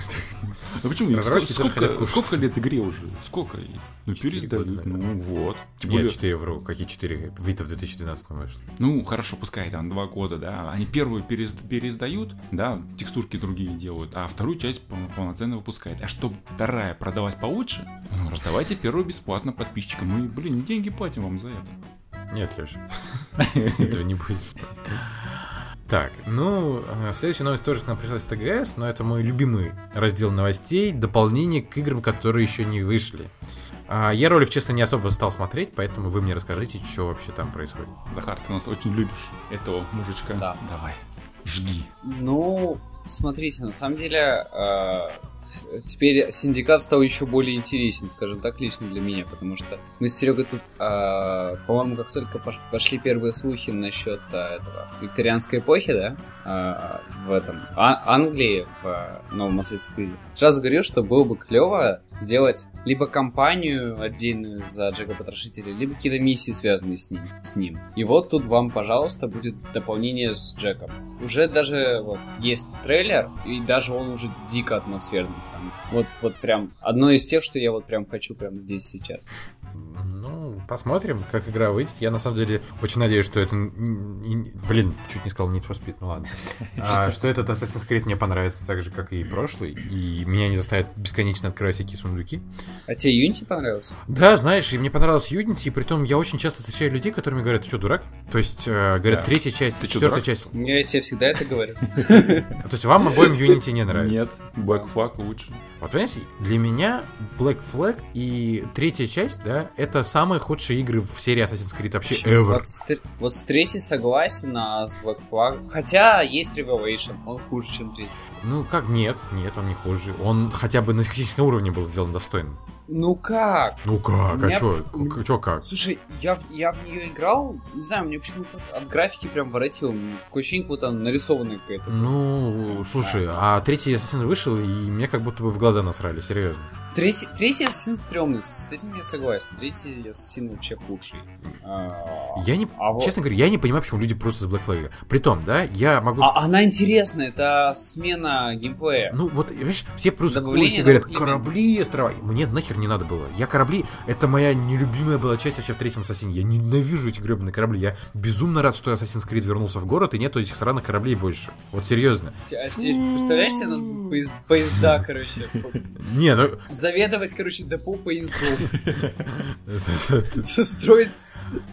Ну почему?
Разработчики
Сколько,
тоже хотят
сколько,
кушать.
сколько лет игре уже? Сколько? ей? Ну, пересдают. Ну вот.
Нет,
более-
4 вру. Какие 4? Вита в 2012 вышла.
Ну, хорошо, пускай там два года, да. Они первую перес- переиздают, да, текстурки другие делают, а вторую часть пол- полноценно выпускают. А чтобы вторая продалась получше, ну, раздавайте первую бесплатно подписчикам. Мы, блин, деньги платим вам за это.
Нет, Леша. Этого не будет. Так, ну, э, следующая новость тоже к нам пришла с ТГС, но это мой любимый раздел новостей, дополнение к играм, которые еще не вышли. А, Я ролик, честно, не особо стал смотреть, поэтому вы мне расскажите, что вообще там происходит.
Захар, ты нас очень любишь, этого мужичка.
Да.
Давай, жги.
Ну, смотрите, на самом деле, э, теперь синдикат стал еще более интересен, скажем так, лично для меня, потому что мы с Серегой тут, э, по-моему, как только пош- пошли первые слухи насчет э, этого викторианской эпохи, да, э, в этом А- Англии, в э, новом Creed, сразу говорил, что было бы клево сделать либо кампанию отдельную за Джека Потрошителя, либо какие-то миссии, связанные с ним, с ним. И вот тут вам, пожалуйста, будет дополнение с Джеком. Уже даже вот есть трейлер, и даже он уже дико атмосферный сам. Вот, вот прям одно из тех, что я вот прям хочу прямо здесь сейчас.
Ну, посмотрим, как игра выйдет. Я, на самом деле, очень надеюсь, что это... Блин, чуть не сказал Need for Speed, ну ладно. А, что этот Assassin's Creed мне понравится так же, как и прошлый, и меня не заставит бесконечно открывать всякие сундуки.
А тебе Unity понравился?
Да, знаешь, и мне понравилась Unity, и притом я очень часто встречаю людей, которые мне говорят, ты что, дурак? То есть, э, говорят,
Да.
третья часть,
Ты
четвертая часть.
Я тебе всегда это говорю.
То есть вам обоим Unity не нравится?
Нет, Flag лучше.
Вот понимаете, для меня Black Flag и третья часть, да, это самые худшие игры в серии Assassin's Creed вообще ever.
Вот с, вот с третьей согласен, а с Black Flag... Хотя есть Revelation, он хуже, чем третий.
Ну как, нет, нет, он не хуже. Он хотя бы на техническом уровне был сделан достойным.
Ну как?
Ну как, а
меня-
чё, к- чё как?
Слушай, я, в- я в нее играл, не знаю, мне почему-то от графики прям воротило. Такое ощущение, как будто нарисованная какая-то.
Ну, слушай, а третий Assassin вышел, и мне как будто бы в глаза насрали, серьезно.
Третий, третий ассасин стрёмный, с этим я согласен. Третий ассасин вообще худший. А,
Я не,
а вот-
честно говоря, я не понимаю, почему люди просто за Black Flag. Притом, да, я могу...
А она интересная, это смена геймплея.
Ну вот, видишь, все просто все говорят, корабли, острова. Мне нахер не надо было. Я корабли, это моя нелюбимая была часть вообще в третьем Ассасине. Я ненавижу эти гребаные корабли. Я безумно рад, что Assassin's Creed вернулся в город, и нету этих сраных кораблей больше. Вот серьезно.
А теперь представляешь себе поезда, короче,
Не, ну...
заведовать, короче, депо поездов. Строить,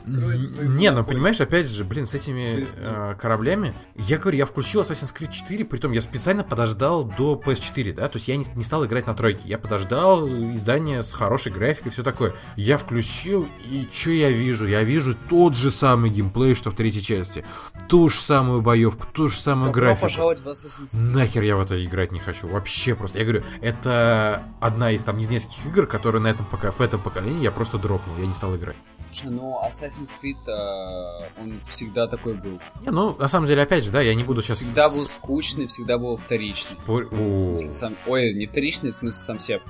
Не, ну понимаешь, опять же, блин, с этими э, кораблями, я говорю, я включил Assassin's Creed 4, притом я специально подождал до PS4, да, то есть я не, стал играть на тройке, я подождал издание с хорошей графикой и все такое. Я включил, и что я вижу? Я вижу тот же самый геймплей, что в третьей части, ту же самую боевку, ту же самую графику. Нахер я в это играть не хочу. Вообще просто. Я говорю, это одна из там из нескольких игр, которые на этом пока в этом поколении я просто дропнул. Я не стал играть.
Слушай, ну Assassin's Creed, э, он всегда такой был.
Не, ну, на самом деле, опять же, да, я не буду сейчас...
Всегда был скучный, всегда был вторичный.
спор-
В смысле, сам- Ой, не вторичный, в смысле сам себе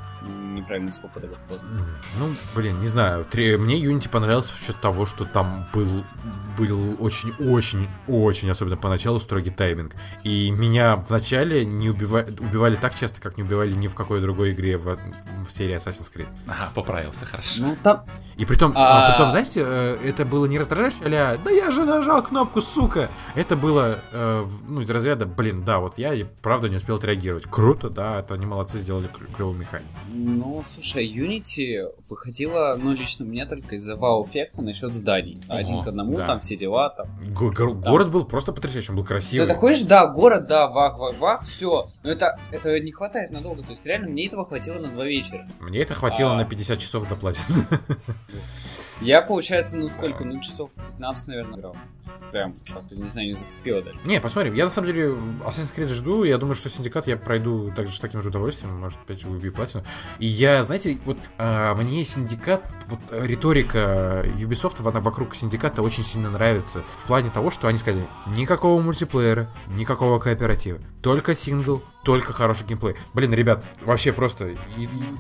неправильно подобрал.
М, Ну, блин, не знаю. Тре- Мне Unity понравился в счет того, что там был был очень-очень-очень, особенно поначалу, строгий тайминг. И меня вначале не убива- убивали так часто, как не убивали ни в какой другой игре в, в серии Assassin's Creed.
Ага, поправился, хорошо.
Ну, там...
И притом,
А-
а, притом, знаете, э, это было не раздражающе, а да я же нажал кнопку, сука! Это было, э, ну, из разряда, блин, да, вот я и правда не успел отреагировать. Круто, да, это они молодцы, сделали клевую механику.
Ну, слушай, Unity выходила, ну, лично мне только из-за вау-эффекта насчет зданий. Один к одному, там все дела, там.
Го- гор- Город был просто потрясающий, он был
Ты
красивый.
заходишь, да, город, да, вах, вах, вах, все. Но это, это не хватает надолго. То есть реально мне этого хватило на два вечера.
Мне это хватило
А.
на 50 часов до платины.
Я, получается, ну сколько, ну часов 15, наверное, играл. Прям, как-то, не знаю, не зацепило даже.
Не, посмотрим. Я на самом деле Assassin's Creed жду. Я думаю, что Синдикат я пройду также с таким же удовольствием. Может, опять же, выбью платину. И я, знаете, вот а, мне Синдикат, вот а, риторика Ubisoft она вокруг Синдиката очень сильно нравится. В плане того, что они сказали, никакого мультиплеера, никакого кооператива. Только сингл, только хороший геймплей. Блин, ребят, вообще просто...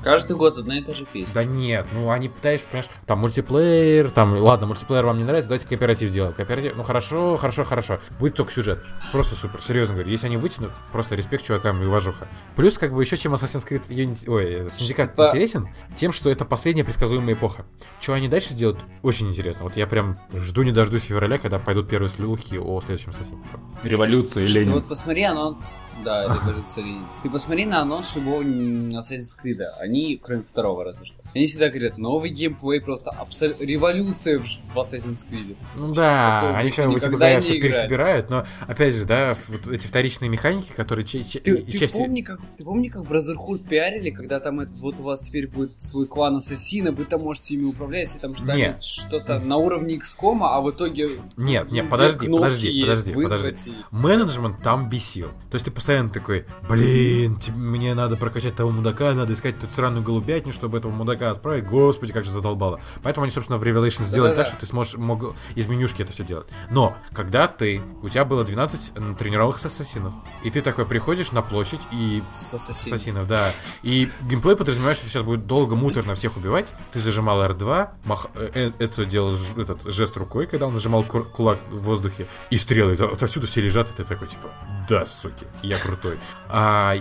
Каждый год одна и та же песня.
да нет, ну они пытаешься, понимаешь, там мультиплеер, там, ладно, мультиплеер вам не нравится, давайте кооператив делаем. Кооператив, ну хорошо, хорошо, хорошо. Будет только сюжет. Просто супер, серьезно говорю. Если они вытянут, просто респект чувакам и уважуха. Плюс, как бы, еще чем Assassin's Creed Unity, ой, Syndicate
По-
интересен, тем, что это последняя предсказуемая эпоха. Что они дальше сделают, очень интересно. Вот я прям жду не дождусь февраля, когда пойдут первые слухи о следующем Assassin's.
Революция,
Ты
Ленин.
вот посмотри анонс, да, это кажется Ленин. Ты посмотри на анонс любого Assassin's Creed. Они, кроме второго разве что, они всегда говорят, новый геймплей, просто абсол- революция в, Assassin's Creed.
Ну да,
Такого
они
никогда
типа что
играли.
пересобирают, но опять же, да, вот эти вторичные механики, которые ча- ча-
Ты,
и
ты
части-
помни, как, ты помни, как Brotherhood пиарили, когда там этот, вот у вас теперь будет свой клан ассасина, вы там можете ими управлять, и там ждали
Нет.
что-то на уровне XCOM, а в итоге...
Нет, нет, подожди, подожди, подожди,
вызвать и-
менеджмент там бесил. То есть ты постоянно такой, блин, мне надо прокачать того мудака, надо искать тут сраную голубятню, чтобы этого мудака отправить. Господи, как же задолбало. Поэтому они, собственно, в Revelation сделали
Да-да-да.
так, что ты сможешь мог, из менюшки это все делать. Но, когда ты, у тебя было 12 м, тренировок ассасинов, и ты такой приходишь на площадь и
С ассасином.
ассасинов, да. И геймплей подразумевает, что сейчас будет долго муторно всех убивать. Ты зажимал R2, мах... э, э, делал этот жест рукой, когда он нажимал кулак в воздухе, и стрелы отовсюду все лежат, и ты такой, типа, да, суки, я крутой. А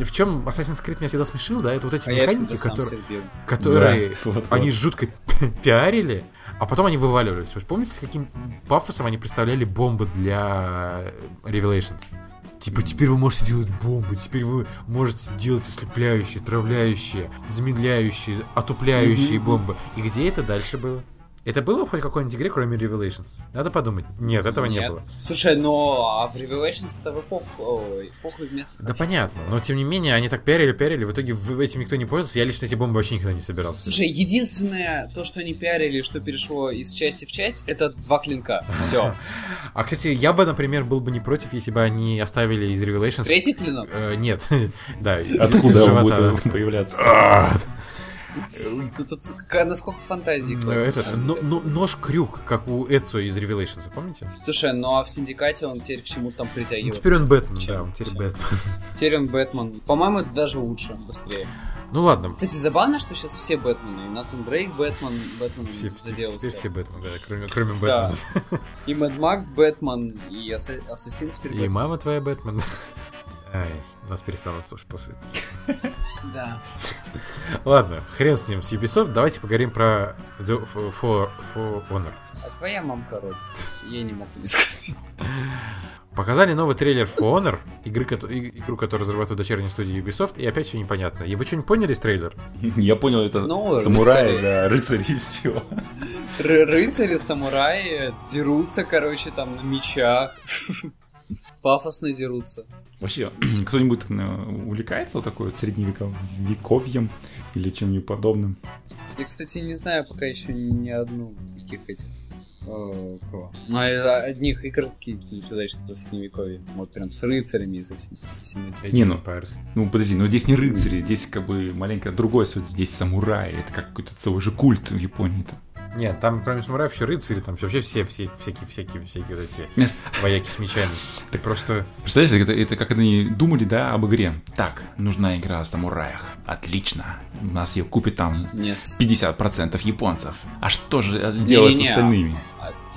в чем Assassin's Creed меня всегда смешил, да, это вот эти
А
механики, которые, которые
Да, вот,
они
вот.
жутко пиарили, а потом они вываливались. Вы помните, с каким пафосом они представляли бомбы для Revelations? Типа, теперь вы можете делать бомбы, теперь вы можете делать ослепляющие, травляющие, замедляющие, отупляющие бомбы. И где это дальше было? Это было в хоть какой-нибудь игре, кроме Revelations? Надо подумать. Нет, этого не
Нет.
было.
Слушай, но а в Revelations это в эпоху, эпоху вместо...
Да понятно, но тем не менее, они так пиарили, пиарили, в итоге этим никто не пользовался, я лично эти бомбы вообще никогда не собирался.
Слушай, единственное, то, что они пиарили, что перешло из части в часть, это два клинка. Все.
А, кстати, я бы, например, был бы не против, если бы они оставили из Revelations...
Третий клинок?
Э, нет, да.
Откуда он будет появляться?
Ну, Тут какая- насколько фантазии.
ну, этот, но- но- Нож-крюк, как у Эцо из Revelations, помните?
Слушай, ну а в Синдикате он теперь к чему-то там
Ну,
притягивается.
теперь он Бэтмен, да, он теперь? Бэтмен.
Теперь он Бэтмен. По-моему, это даже лучше, быстрее.
Ну ладно,
Кстати, забавно, что сейчас все Бэтмены. И Натан Дрейк Бэтмен, Бэтмен
все,
заделался.
теперь все Бэтмен, да, кроме, кроме
Да.
Бэтмена.
И Мэд Макс Бэтмен, и Асса- Ассасин теперь
И
Бэтмен.
мама твоя Бэтмен. Ай, нас перестанут слушать после
Да.
Ладно, хрен с ним, с Ubisoft, давайте поговорим про The For, For Honor.
А твоя мамка рот. Я не могу не сказать.
Показали новый трейлер For Honor, игры, игру, которую разрабатывает дочерняя студия Ubisoft, и опять все непонятно. И вы что-нибудь поняли из трейлера?
Я понял, это
Ну,
самураи,
рыцари.
да, рыцари и все.
Ры- рыцари, самураи дерутся, короче, там на мечах. Пафосно дерутся.
Вообще, кто-нибудь э, увлекается вот такой вот средневековьем или чем-нибудь подобным?
Я, кстати, не знаю пока еще ни, ни одну таких этих э, кого? Ну, а одних игр какие-нибудь удачные по средневековье. Вот прям с рыцарями и со всеми, со всеми этими.
Не, ну. Ну, подожди, но здесь не рыцари, здесь как бы маленько другое. Здесь самураи, это как какой-то целый же культ в Японии-то.
Нет, там кроме самураев еще рыцари, там вообще все, все всякие, всякие, всякие вот эти
Знаешь,
вояки с мечами. Так просто...
Представляешь, это, это как они думали, да, об игре. Так, нужна игра о самураях. Отлично. У нас ее купит там
Не, с-
50% японцев. А что же делать с
Не-не-не.
остальными?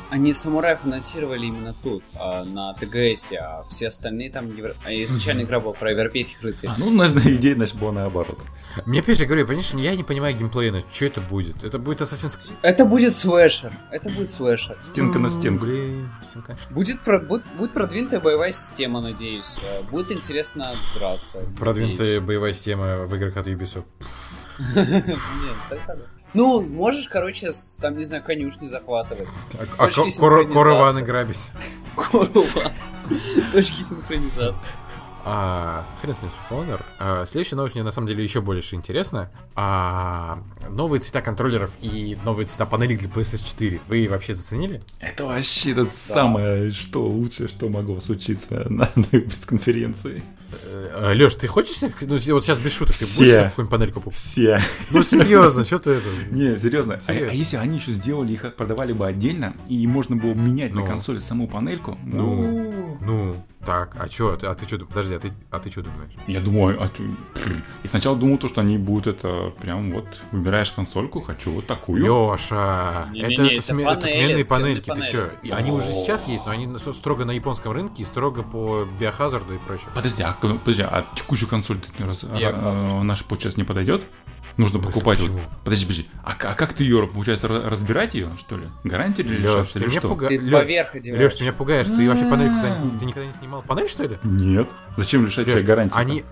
Они самураев анонсировали именно тут, а, на ТГС, а все остальные там... Евро... а Изначально игра была про европейских рыцарей.
А, ну, наверное, идея, значит, была наоборот.
Мне опять же говорю, понимаешь, я не понимаю геймплейна, что это будет. Это будет Assassin's Creed.
Это будет свэшер. Это будет свэшер.
Стенка на стенку.
Блин, стенка.
Будет, про- будет, будет продвинутая боевая система, надеюсь. Э, Будет интересно драться.
Продвинутая боевая система в играх от Ubisoft.
надеюсь. Нет, так. Ну, можешь, короче, с- там, не знаю, конюшни захватывать.
А, а ко-
синхронизации.
корованы грабить.
Корова. Точки синхронизации.
А, хрен с ним, Honor. А, следующая новость мне на самом деле еще больше интересна. А, новые цвета контроллеров и новые цвета панелей для PS4. Вы вообще заценили?
Это вообще это самое, что лучшее, что могло случиться на, на конференции.
Леш, ты хочешь, себе- ну, вот сейчас без шуток, ты
Все.
будешь себе какую-нибудь панель купить?
Все.
Ну, серьезно, что ты это?
Не, серьезно. А,
Серьезно.
а если они еще сделали их, продавали бы отдельно, и можно было менять
Ну.
на консоли саму панельку?
Ну. Ну, так, а чё, ты- а ты что, подожди, а ты, а ты что думаешь?
Я думаю, а ты- и сначала думал то, что они будут это прям вот выбираешь консольку, хочу вот такую.
Леша, это, это,
это
сме- это
панели,
сменные
цветные
панельки, ты
панели.
чё? И они уже сейчас есть, но они строго на японском рынке и строго по биохазарду и прочее.
Подожди, а, подожди, а текущую консоль ты раз,
Я
а, а, наш подчас не подойдет? Нужно покупать.
почему?
Подожди, подожди. А, а как ты ее, получается, ра- разбирать ее, что ли? Гарантия или
Леш, ты
или
меня
что?
пугаешь.
Ты поверх одеваешь.
Леш, ты меня пугаешь, ты вообще панель когда- ты никогда не снимал панель, что ли?
Нет. Зачем лишать себя гарантии?
Они...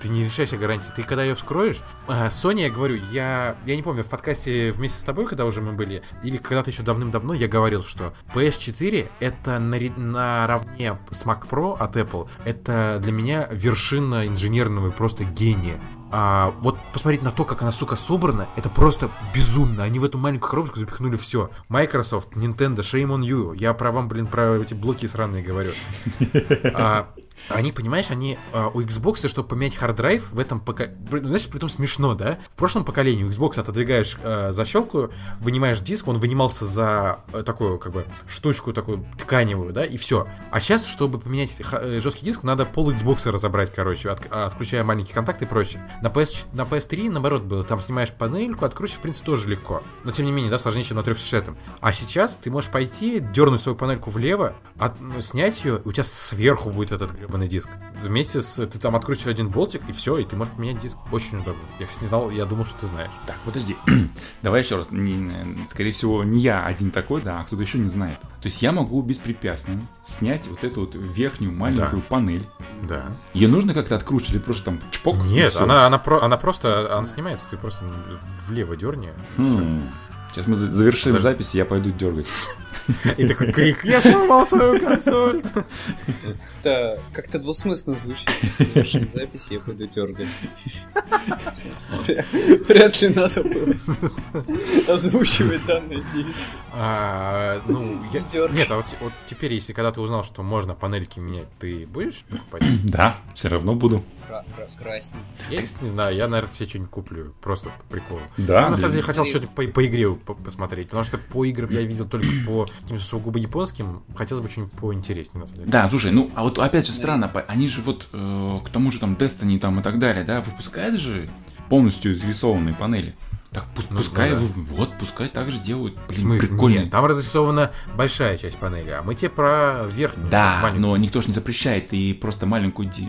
Ты не лишаешься гарантии. Ты когда ее вскроешь... а, Sony, я говорю, я... Я не помню, в подкасте вместе с тобой, когда уже мы были, или когда-то еще давным-давно, я говорил, что PS4 это нари- наравне с Mac Pro от Apple. Это для меня вершина инженерного просто гения. А, вот посмотреть на то, как она, сука, собрана, это просто безумно. Они в эту маленькую коробочку запихнули все. Microsoft, Nintendo, shame on you. Я про вам, блин, про эти блоки сраные говорю. А, они, понимаешь, они а, у Xbox, чтобы поменять hard drive в этом пока... Знаешь, при том смешно, да? В прошлом поколении у Xbox отодвигаешь а, защелку, вынимаешь диск, он вынимался за а, такую, как бы, штучку такую тканевую, да, и все. А сейчас, чтобы поменять э, жесткий диск, надо пол Xbox разобрать, короче, от- отключая маленькие контакты и прочее. На, PS, на PS3, наоборот, было. Там снимаешь панельку, откручивать, в принципе, тоже легко. Но, тем не менее, да, сложнее, чем на 360. А сейчас ты можешь пойти, дернуть свою панельку влево, от- снять ее, и у тебя сверху будет этот гребаный диск. Вместе с... Ты там откручиваешь один болтик, и все, и ты можешь поменять диск. Очень удобно. Я, кстати, не знал, я думал, что ты знаешь.
Так, подожди. Давай еще раз. Не- скорее всего, не я один такой, да, а кто-то еще не знает. То есть я могу беспрепятственно снять вот эту вот верхнюю маленькую панель.
Да.
Ее нужно как-то откручивать или просто там чпок?
Нет, она, она, про, она просто... Она снимается, ты просто влево дерни.
Хм. Сейчас мы за- завершим
Подожди.
запись, и я пойду дергать.
И такой крик, я сломал свою консоль.
Это как-то двусмысленно звучит. Завершим запись, я буду дергать. Вряд ли надо было озвучивать данное действие.
А, ну. Нет, а вот, теперь, если когда ты узнал, что можно панельки менять, ты будешь покупать?
Да, все равно буду.
Кра- кра- Красненький.
Я, не знаю, я, наверное, себе что-нибудь куплю, просто по приколу.
Да,
Я, на самом деле, хотел что-то по игре по- посмотреть, потому что по играм я видел только по каким-то сугубо японским, хотелось бы что-нибудь поинтереснее, на самом деле.
Да, слушай, ну, а вот опять же странно, они же вот э, к тому же там Destiny там и так далее, да, выпускают же полностью рисованные панели. Так пусть,
Ну,
пускай,
да.
вот, пускай так же делают. Блин, прикольно.
Нет, там разрисована большая часть панели, а мы тебе про верхнюю,
Да,
маленькую.
но никто же не запрещает и просто маленькую де-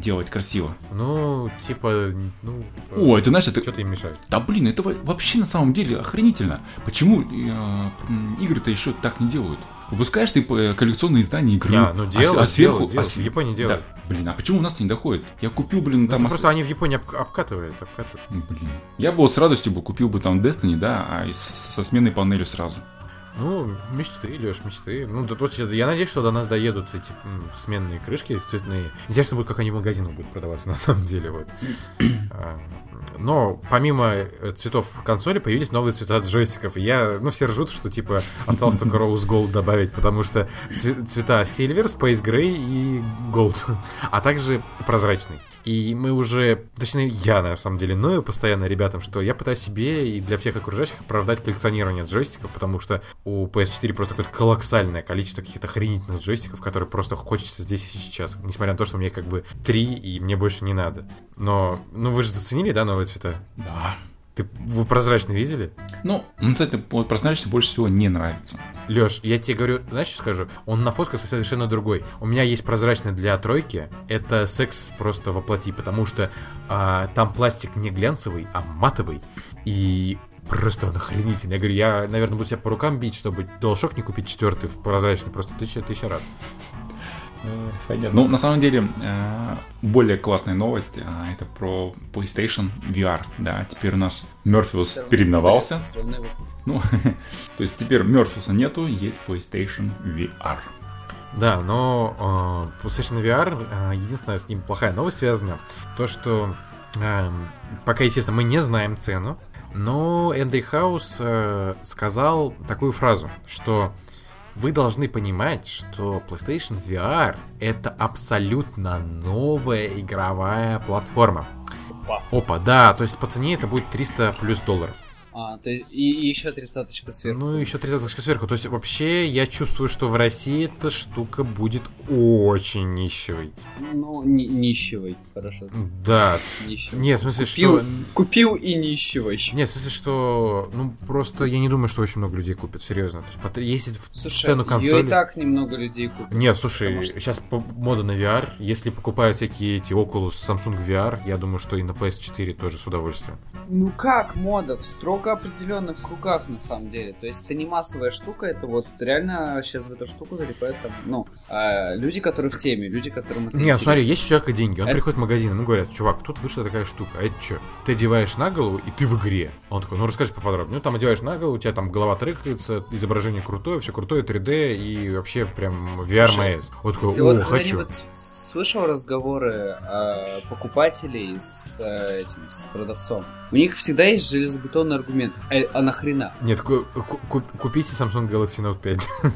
делать красиво.
Ну, типа, ну...
О, это знаешь, это...
Что-то им мешает.
Да блин, это во- вообще на самом деле охренительно. Почему э, игры-то еще так не делают? Выпускаешь ты э, коллекционные издания игры,
ну
а с-
делают,
а, сверху...
делают,
а
делают.
с-
В Японии делают.
Да, блин, а почему у нас не доходит? Я купил, блин,
Ну,
там... ос-
просто они в Японии об- обкатывают, обкатывают.
Блин. Я бы вот с радостью бы купил бы там Destiny, да, а с- со сменной панелью сразу.
Ну, мечты, Леш, мечты. Ну, тут вот я надеюсь, что до нас доедут эти м, сменные крышки цветные. Интересно будет, как они в магазинах будут продаваться на самом деле. Вот. А, Но помимо э, цветов консоли появились новые цвета джойстиков. Я, ну, все ржут, что типа осталось только Rose Gold добавить, потому что цве- цвета Silver, Space Gray и Gold, а также прозрачный. И мы уже, точнее, я на самом деле ною постоянно ребятам, что я пытаюсь себе и для всех окружающих оправдать коллекционирование джойстиков, потому что у PS4 просто какое-то колоссальное количество каких-то охренительных джойстиков, которые просто хочется здесь и сейчас. Несмотря на то, что у их как бы три, и мне больше не надо. Но, ну вы же заценили, да, новые цвета?
Да.
Ты вы прозрачный видели?
Ну, ну, кстати, вот прозрачный больше всего не нравится.
Леш, я тебе говорю, знаешь, что скажу? Он на фотках совершенно другой. У меня есть прозрачный для тройки. Это секс просто воплоти, потому что а, там пластик не глянцевый, а матовый. И просто он охренительный. Я говорю, я, наверное, буду себя по рукам бить, чтобы DualShock не купить четвертый в прозрачный просто тысяча, тысяча раз.
Понятно. Ну, на самом деле, э, более классная новость, э, это про PlayStation VR. Да, теперь у нас Мёрфиус переименовался. Ну, то есть теперь Мёрфиуса нету, есть PlayStation VR.
Да, но э, PlayStation VR, э, единственная с ним плохая новость связана, то что э, пока, естественно, мы не знаем цену, но Эндрю Хаус э, сказал такую фразу, что вы должны понимать, что PlayStation VR это абсолютно новая игровая платформа. Опа. Опа, да, то есть по цене это будет 300 плюс долларов.
А, то есть, и, и еще тридцаточка сверху.
Ну, еще тридцаточка сверху. То есть, вообще, я чувствую, что в России эта штука будет очень нищевой.
Ну, ни- нищевой, хорошо.
Да. Нищевой. Нет, в смысле,
купил,
что...
Купил и нищевой.
Нет, в смысле, что... Ну, просто я не думаю, что очень много людей купят, серьезно. То есть, если в
слушай,
цену консоли...
Ее и так немного людей купят.
Нет, слушай, что... сейчас мода на VR. Если покупают всякие эти Oculus, Samsung VR, я думаю, что и на PS4 тоже с удовольствием.
Ну как мода? В строго определенных кругах, на самом деле. То есть это не массовая штука, это вот реально сейчас в эту штуку залипают там, ну, э, люди, которые в теме, люди, которым
это Не, интересно. смотри, есть у человека деньги, он это... приходит в магазин, ему говорят, чувак, тут вышла такая штука, а это что? Ты одеваешь на голову, и ты в игре. Он такой, ну расскажи поподробнее. Ну там одеваешь на голову, у тебя там голова трекается, изображение крутое, все крутое, 3D, и вообще прям VR Слушай, Вот такой, о, вот хочу
слышал разговоры э, покупателей с э, этим с продавцом. У них всегда есть железобетонный аргумент. А, а нахрена?
Нет, купите Samsung Galaxy Note 5.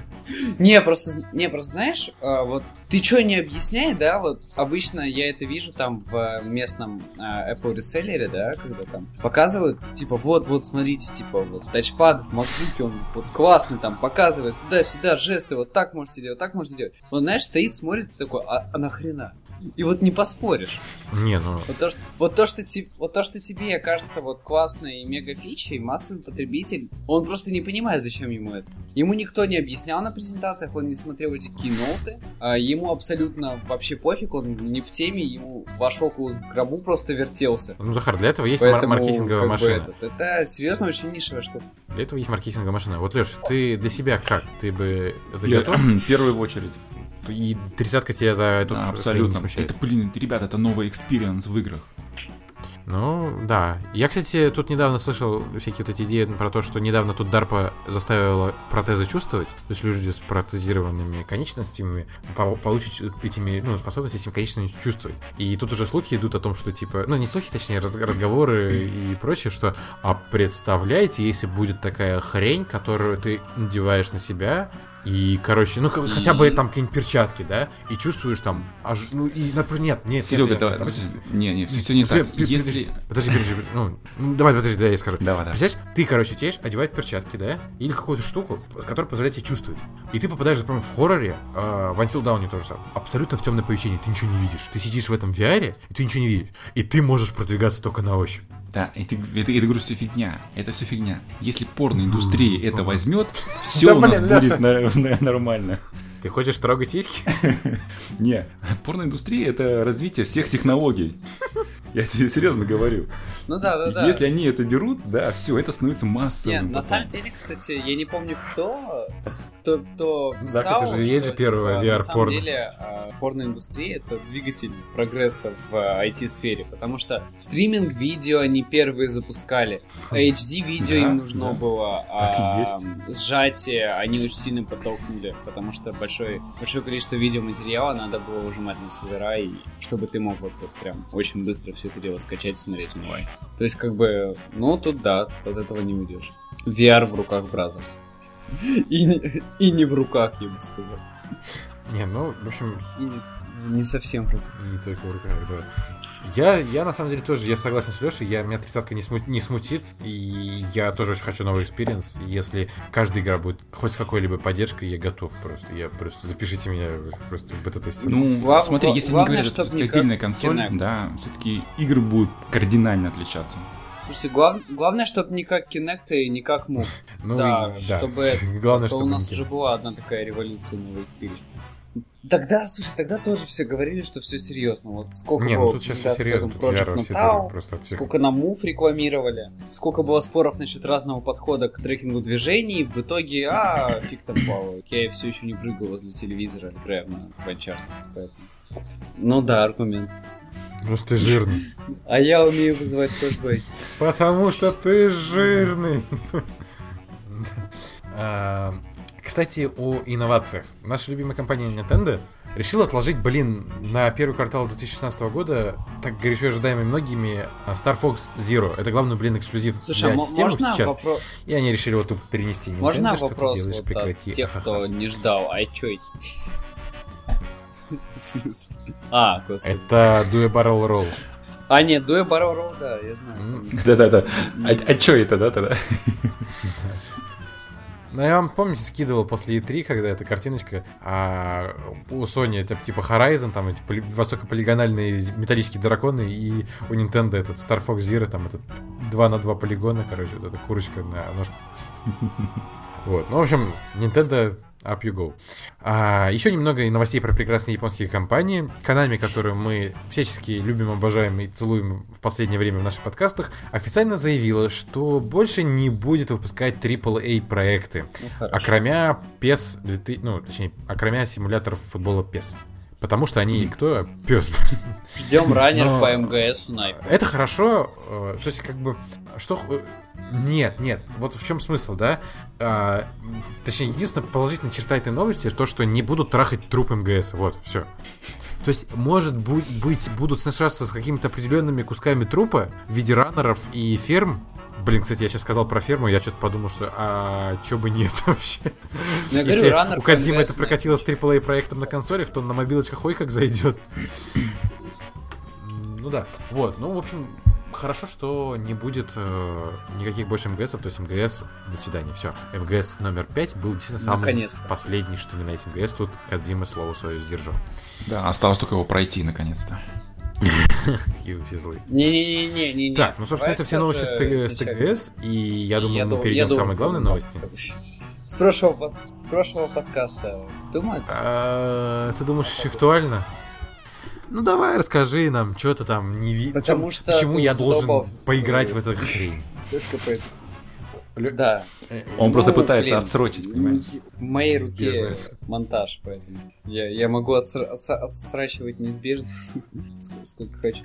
Не, просто, не, просто знаешь, э, вот ты что не объясняй, да, вот обычно я это вижу там в местном э, Apple реселлере, да, когда там показывают, типа, вот, вот, смотрите, типа, вот тачпад в MacBook, он вот классный там, показывает туда-сюда, жесты, вот так можете делать, так можете делать. Он, знаешь, стоит, смотрит такой, а, а нахрена хрена. И вот не поспоришь.
Не, ну...
Вот то, что, вот то, что, вот то, что тебе кажется вот классной и мега фичей, массовый потребитель, он просто не понимает, зачем ему это. Ему никто не объяснял на презентациях, он не смотрел эти киноты, а ему абсолютно вообще пофиг, он не в теме, ему ваш в гробу просто вертелся.
Ну, Захар, для этого есть Поэтому, маркетинговая машина.
Этот, это серьезно очень нишевая штука.
Для этого есть маркетинговая машина. Вот, Леш, ты для себя как? Ты бы
это Я, готов? Первую очередь.
И тридцатка тебя за эту
да, абсолютно. Это, блин, ребята, это новый experience в играх.
Ну, да. Я, кстати, тут недавно слышал всякие вот эти идеи про то, что недавно тут DARPA заставила протезы чувствовать. То есть люди с протезированными конечностями получить этими, ну, способность этими конечностями чувствовать. И тут уже слухи идут о том, что, типа, ну, не слухи, точнее, разговоры и прочее, что, а представляете, если будет такая хрень, которую ты надеваешь на себя, и, короче, ну и... хотя бы там какие-нибудь перчатки, да, и чувствуешь там, аж, ну и, например, нет, нет,
Серега,
нет,
давай, подожди, не, не, все, все не так. Если...
Подожди, подожди, ну, ну, давай, подожди, да, я скажу.
Давай, давай.
Представляешь, ты, короче, тешь одевать перчатки, да, или какую-то штуку, которая позволяет тебе чувствовать. И ты попадаешь, например, в хорроре, э, в Until Dawn тоже самое, абсолютно в темное помещение, ты ничего не видишь. Ты сидишь в этом VR, и ты ничего не видишь. И ты можешь продвигаться только на ощупь.
Да, это, это, это говорю, все фигня. Это все фигня. Если порноиндустрия это возьмет, все у нас будет нормально.
Ты хочешь трогать сиськи?
Не, порноиндустрия это развитие всех технологий. Я тебе серьезно говорю.
Ну да, да, да.
Если они это берут, да, все, это становится массовым.
Нет, на самом деле, кстати, я не помню, кто, кто, кто
писал, да, кстати, есть же первое
VR-порно. На самом деле, а, порноиндустрия — это двигатель прогресса в IT-сфере, потому что стриминг-видео они первые запускали, HD-видео да, им нужно да. было, а сжатие они очень сильно подтолкнули, потому что большое, большое количество видеоматериала надо было выжимать на сервера, и чтобы ты мог вот, вот прям очень быстро все это дело скачать и смотреть онлайн. То есть, как бы, ну, тут да, от этого не уйдешь. VR в руках Brazzers. И не, и не в руках, я бы сказал.
Не, ну, в общем...
И не, не совсем в руках.
Не только в руках, да. Я, я на самом деле тоже, я согласен с Лешей, я, меня тридцатка не, смут, не смутит, и я тоже очень хочу новый experience. Если каждая игра будет хоть с какой-либо поддержкой, я готов просто. Я просто запишите меня просто в бета-тесте.
Ну, Глав, смотри, если главное, не говорят, что это отдельная консоль, да, все-таки игры будут кардинально отличаться.
Слушайте, глав... главное, чтобы не как Kinect и не как Move.
Ну,
да,
и- да.
чтобы это...
Главное,
то
чтобы
у нас уже была одна такая революция новый experience. Тогда, слушай, тогда тоже все говорили, что все серьезно. Вот сколько
Не,
было
ну тут сейчас все серьезно, тут
Project
все просто от всех.
Сколько на Мув рекламировали, сколько было споров насчет разного подхода к трекингу движений, в итоге, а, фиг там плавал. Я все еще не прыгал возле телевизора, играя на Ванчарте, поэтому... Ну да, аргумент.
Ну что ты жирный.
А я умею вызывать флешбэк.
Потому что ты жирный. А, Кстати, о инновациях. Наша любимая компания Nintendo решила отложить, блин, на первый квартал 2016 года, так горячо ожидаемый многими, а, Star Fox Zero. Это главный, блин, эксклюзив
Слушай, а
для
мо-
системы
можно
сейчас.
вопрос?
И они решили вот тут перенести. Nintendo,
Можно
что ты
вопрос
делаешь?
вот
Прекрати.
от тех,
Ха-ха.
кто не ждал? А чё? А, господи.
Это Dual Barrel Roll.
А, нет, Дуэ Баррел Роу, да, я знаю.
Да-да-да. А, а чё это, да, тогда?
Ну, я вам, помните, скидывал после E3, когда эта картиночка, а у Sony это типа Horizon, там эти поли- высокополигональные металлические драконы, и у Nintendo этот Star Fox Zero, там этот 2 на 2 полигона, короче, вот эта курочка на ножку. Вот, ну, в общем, Nintendo Up you go. А, еще немного новостей про прекрасные японские компании. Konami, которую мы всячески любим, обожаем и целуем в последнее время в наших подкастах, официально заявила, что больше не будет выпускать AAA проекты.
Ну.
Окромя PES, 2000 ну, точнее, окромя симуляторов футбола PES. Потому что они кто? Пес.
Ждем раннер
Но-
по МГС Найпа.
Это хорошо, э, то есть как бы, что... э, Нет, нет, вот в чем смысл, да? А, точнее, единственная положительная черта этой новости, то, что не будут трахать труп МГС, вот, все. То есть, может быть, будут сношаться с какими-то определенными кусками трупа в виде раннеров и ферм. Блин, кстати, я сейчас сказал про ферму, я что-то подумал, что а чё бы нет вообще.
Ну, я
Если
говорю,
у
МГС
это прокатило с AAA проектом на консолях, то на мобилочках ой как зайдет. Ну да. Вот, ну, в общем, хорошо, что не будет э, никаких больше МГСов, то есть МГС, до свидания, все. МГС номер 5 был действительно самый
Наконец-то.
последний, что ни на МГС, тут Кадзима слово свое сдержал.
Да, осталось только его пройти, наконец-то.
И вы все злые.
Не-не-не-не-не.
Так, ну, собственно, это все новости с, ТГС, и я думаю, мы перейдем к самой главной новости.
С прошлого, с прошлого подкаста. Думаю,
А, ты думаешь, актуально? Ну давай, расскажи нам, что ты там не видишь. Почему я должен поиграть в эту хрень?
только поэтому.
Лё-
Да.
Он
Ну,
просто пытается
блин,
отсрочить, понимаешь?
В моей руке монтаж, поэтому я, я могу отсра- отсрачивать неизбежно сколько, сколько хочу.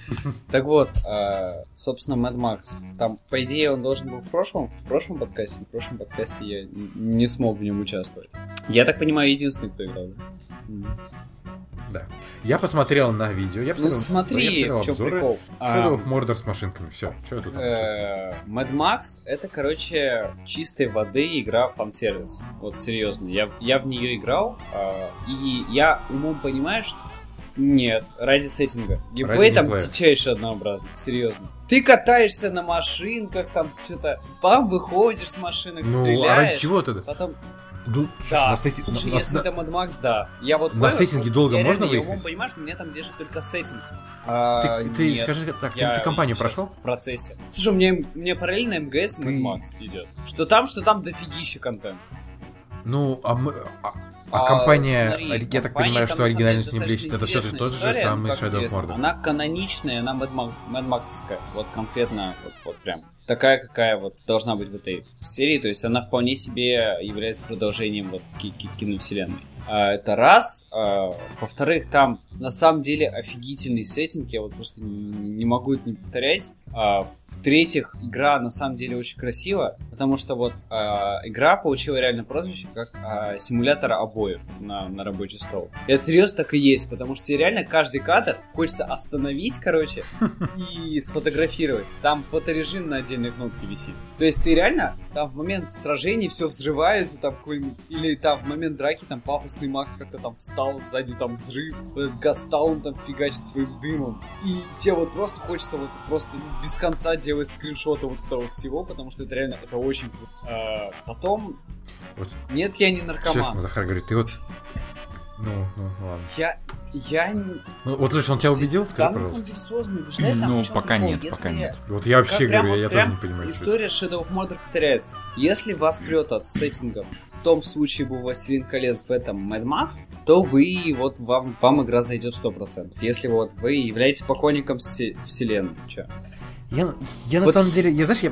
Так вот, а, собственно, Mad Max. Там, по идее, он должен был в прошлом, в прошлом подкасте. В прошлом подкасте я не смог в нем участвовать. Я так понимаю, единственный, кто играл, да?
Я посмотрел на видео, я
Ну
посмотрел, я
смотри,
посмотрел
в чем
обзоры.
прикол. А,
Shadow of Mordor с машинками, все. Что тут?
Э, Mad Max это, короче, чистой воды игра фан-сервис. Вот серьезно. Я, я в нее играл, а, и я умом понимаешь, нет, ради сеттинга. Геймплей там дичайше однообразный, серьезно. Ты катаешься на машинках, там что-то, там выходишь с машинок,
Ну,
стреляешь.
а ради чего тогда?
Потом,
Ну, слушай,
да,
на сетти-
слушай,
на-
если
на-
это Mad Max, да. Я вот
На сеттинге долго
я
можно
реально, Я
выехать?
умом понимаешь, меня там держит только сеттинг. А,
Ты, ты
нет.
скажи так, ты,
Я
ты компанию прошел?
В процессе. Слушай, у меня параллельно МГС и Mad Max идет. Что там, что там дофигища контент.
Ну, а мы... А, а
А,
компания,
смотри,
я так понимаю, что оригинальность не блещет, это все же тот же самый Shadow of. Mordor.
Она каноничная, она Mad Max, Mad Max'овская. Вот конкретно, вот, вот прям. Такая, какая вот должна быть в этой серии. То есть она вполне себе является продолжением вот ки- ки- киновселенной. А, это раз. А, во-вторых, там на самом деле офигительный сеттинг. Я вот просто не, могу это не повторять. А, в-третьих, игра на самом деле очень красива, потому что вот игра получила реально прозвище как симулятор обоев на, на рабочий стол. И это серьезно так и есть, потому что реально каждый кадр хочется остановить, короче, и сфотографировать. Там фоторежим на отдельной кнопке висит. То есть ты реально там в момент сражений все взрывается, там какой-нибудь, или там в момент драки там пафосный Макс как-то там встал, сзади там взрыв, этот Гастаун там фигачит своим дымом. И тебе вот просто хочется вот просто без конца делать скриншоты вот этого всего, потому что это реально, это очень круто. А, потом,
Вот
нет, я не наркоман.
Честно, Захар говорит, ты вот... Ну, ну, ладно.
Я, Я не...
Ну, вот лишь он тебя убедил, скажи,
Там на самом
пожалуйста.
деле сложно убеждать. там
Ну, пока нет,
Если-
пока нет.
Вот я вообще
Как прям
говорю,
вот
я
прям
тоже не понимаю. что это.
История Shadow of Mordor повторяется. Если вас прет от сеттинга, в том случае был Властелин колец в этом Mad Max, то вы, вот вам, вам игра зайдет 100%. Если вот вы являетесь поклонником все- вселенной. Чё?
Я, я на
Вот-
самом деле, я знаешь, я,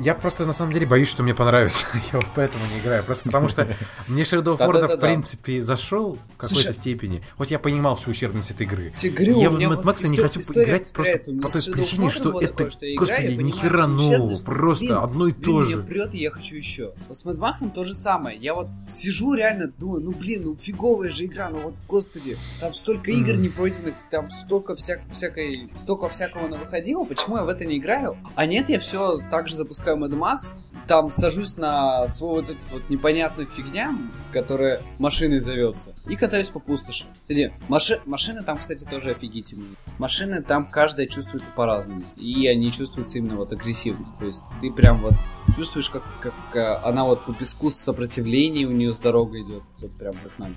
я просто на самом деле боюсь, что мне понравится. я вот поэтому не играю. Просто потому что мне Shadow of Mordor, в принципе, зашел в какой-то
Слушай,
степени. Хоть я понимал всю ущербность этой игры. Я в Mad Max не хочу поиграть просто по той причине, что это, господи,
я
ни
понимаю,
хера
что
нового, просто одно и то же.
прет, и я хочу еще. С Mad Max то же самое. Я вот сижу реально, думаю, ну блин, ну фиговая же игра, ну вот, господи, там столько игр не пройденных, там столько всяк, всякой, столько всякого на выходило, почему я в это не играю? А нет, я все так же запускаю Mad Max, там сажусь на свой вот этот вот непонятную фигня, которая машиной зовется, и катаюсь по пустоши. Кстати, маши- машины там, кстати, тоже офигительные. Машины там каждая чувствуется по-разному, и они чувствуются именно вот агрессивно. То есть ты прям вот чувствуешь, как, как э, она вот по песку с сопротивлением у нее с дорогой идет, вот прям как надо.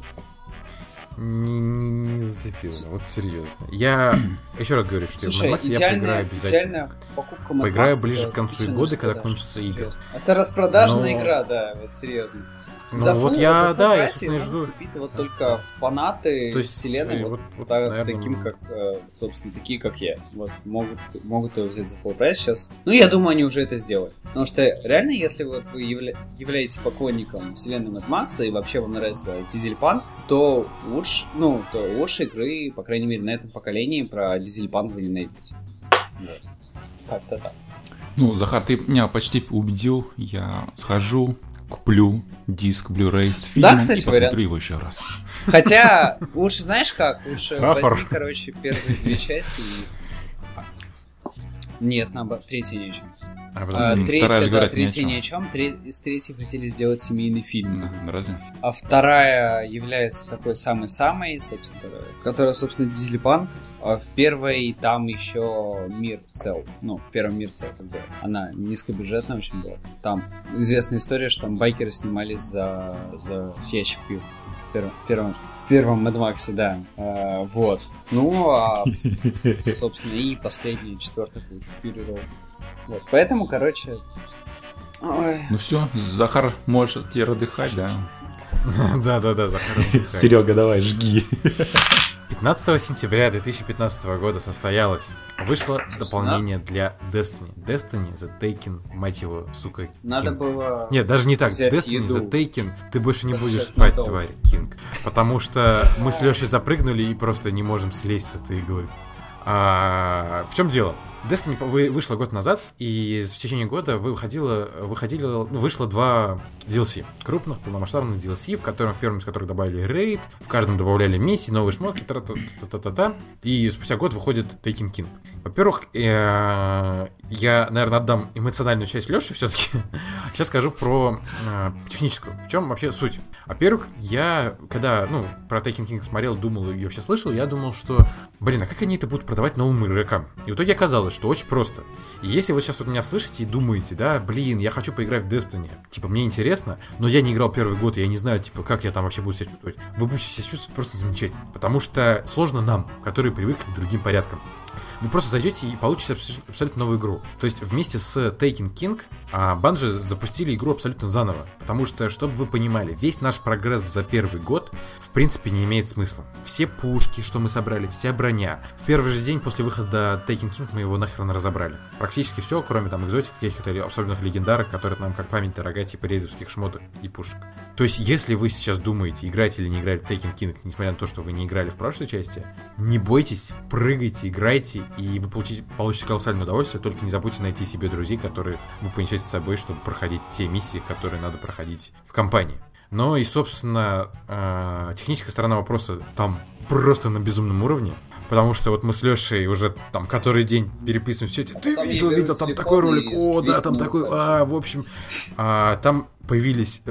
Не, не, не зацепило, вот серьезно. Я еще раз говорю, что
Слушай,
я в Mad Max я поиграю обязательно.
покупка Mad
Поиграю ближе к концу года, когда кончатся игры.
Это распродажная
Но-
игра, да, вот серьезно.
Ну
За
вот
full-
я,
за
да, я, собственно, жду.
купить вот только фанаты
То есть,
вселенной, вот,
вот- вот,
так-
наверное,
таким как, э, собственно, такие как я. Вот могут, могут его взять за full прайс сейчас. Ну, я думаю, они уже это сделают. Потому что реально, если вот вы явля- являетесь поклонником вселенной Mad Max и вообще вам нравится дизельпанк, то лучше, ну, то лучшей игры, по крайней мере, на этом поколении про дизельпанк вы не найдете. Как-то так.
Ну, Захар, ты меня почти убедил. Я схожу, куплю диск Blu-ray с фильмом
кстати
и посмотрю
говоря.
его еще раз.
Хотя, лучше знаешь как? Лучше
Сафар.
возьми, короче, первые две части и... Нет, наоборот, третья ни о чем.
А потом
А, третья,
вторая
да,
говорят ни о
третья
чем.
ни о чем. Из третьей хотели сделать семейный фильм.
Да, разве?
А вторая является такой самой-самой, собственно, которая- собственно, дизельпанк. А в первой там еще мир цел. Ну, в первом мир цел, как бы. Она низкобюджетная очень была. Там известная история, что там байкеры снимались за, за ящик пива. В первом, в первом, первом Mad Max, да. А, вот. Ну, а, собственно, и последний, четвертый Road. Вот. Поэтому, короче... Ой.
Ну все, Захар может теперь отдыхать, да?
Да-да-да, Захар.
Серега, давай, жги.
15 сентября 2015 года состоялось. Вышло дополнение для Destiny. Destiny The Taken, мать его, сука,
Надо
King.
было...
Нет, даже не так. Destiny
еду.
The Taken, ты больше не будешь спать,
надолго.
тварь, Кинг. Потому что мы с Лешей запрыгнули и просто не можем слезть с этой иглы. А, в чем дело? Destiny вышла год назад, и в течение года выходило, выходили, ну, вышло два DLC. Крупных, полномасштабных DLC, в котором в первом из которых добавили рейд, в каждом добавляли миссии, новые шмотки, та-та-та-та-та. И спустя год выходит Taken King. Во-первых, э, я, наверное, отдам эмоциональную часть Леши все-таки. Сейчас скажу про э, техническую. В чем вообще суть? Во-первых, я, когда, ну, про Taken King смотрел, думал и вообще слышал, я думал, что, блин, а как они это будут продавать новым игрокам? И в итоге оказалось, что очень просто. Если вы сейчас вот меня слышите и думаете, да, блин, я хочу поиграть в Destiny, типа, мне интересно, но я не играл первый год, и я не знаю, типа, как я там вообще буду себя чувствовать. Вы будете себя чувствовать просто замечательно, потому что сложно нам, которые привыкли к другим порядкам. Вы просто зайдете и получите абс- абсолютно новую игру. То есть вместе с Taken King а, Bungie запустили игру абсолютно заново. Потому что, чтобы вы понимали, весь наш прогресс за первый год в принципе не имеет смысла. Все пушки, что мы собрали, вся броня. В первый же день после выхода Taken King мы его нахрен разобрали. Практически все, кроме там экзотик каких-то особенных легендарок, которые нам как память дорога, типа рейдовских шмоток и пушек. То есть, если вы сейчас думаете, играть или не играть в Taken King, несмотря на то, что вы не играли в прошлой части, не бойтесь, прыгайте, играйте, и вы получите, получите колоссальное удовольствие, только не забудьте найти себе друзей, которые вы понесете с собой, чтобы проходить те миссии, которые надо проходить в компании. Но и, собственно, э, техническая сторона вопроса там просто на безумном уровне. Потому что вот мы с Лешей уже там который день переписываем в чате. Ты
Потом
видел, видел, там такой ролик. О, да, там такой. А, в общем, а, там появились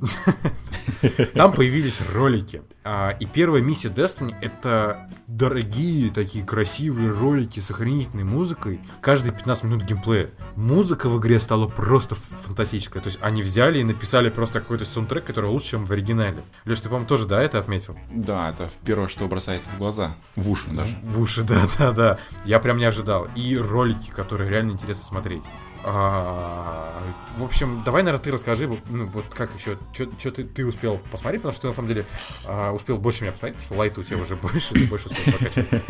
Там появились ролики. А, и первая миссия Destiny — это дорогие такие красивые ролики с охренительной музыкой. Каждые 15 минут геймплея. Музыка в игре стала просто фантастическая. То есть они взяли и написали просто какой-то саундтрек, который лучше, чем в оригинале. Леш, ты, по-моему, тоже, да, это отметил?
Да, это первое, что бросается в глаза. В уши даже.
В уши, да, да, да. Я прям не ожидал. И ролики, которые реально интересно смотреть. А, в общем, давай, наверное, ты расскажи, ну, вот как еще, что ты, ты успел посмотреть, потому что ты, на самом деле, а, успел больше меня посмотреть, потому что лайт у тебя уже больше, ты больше успел прокачать.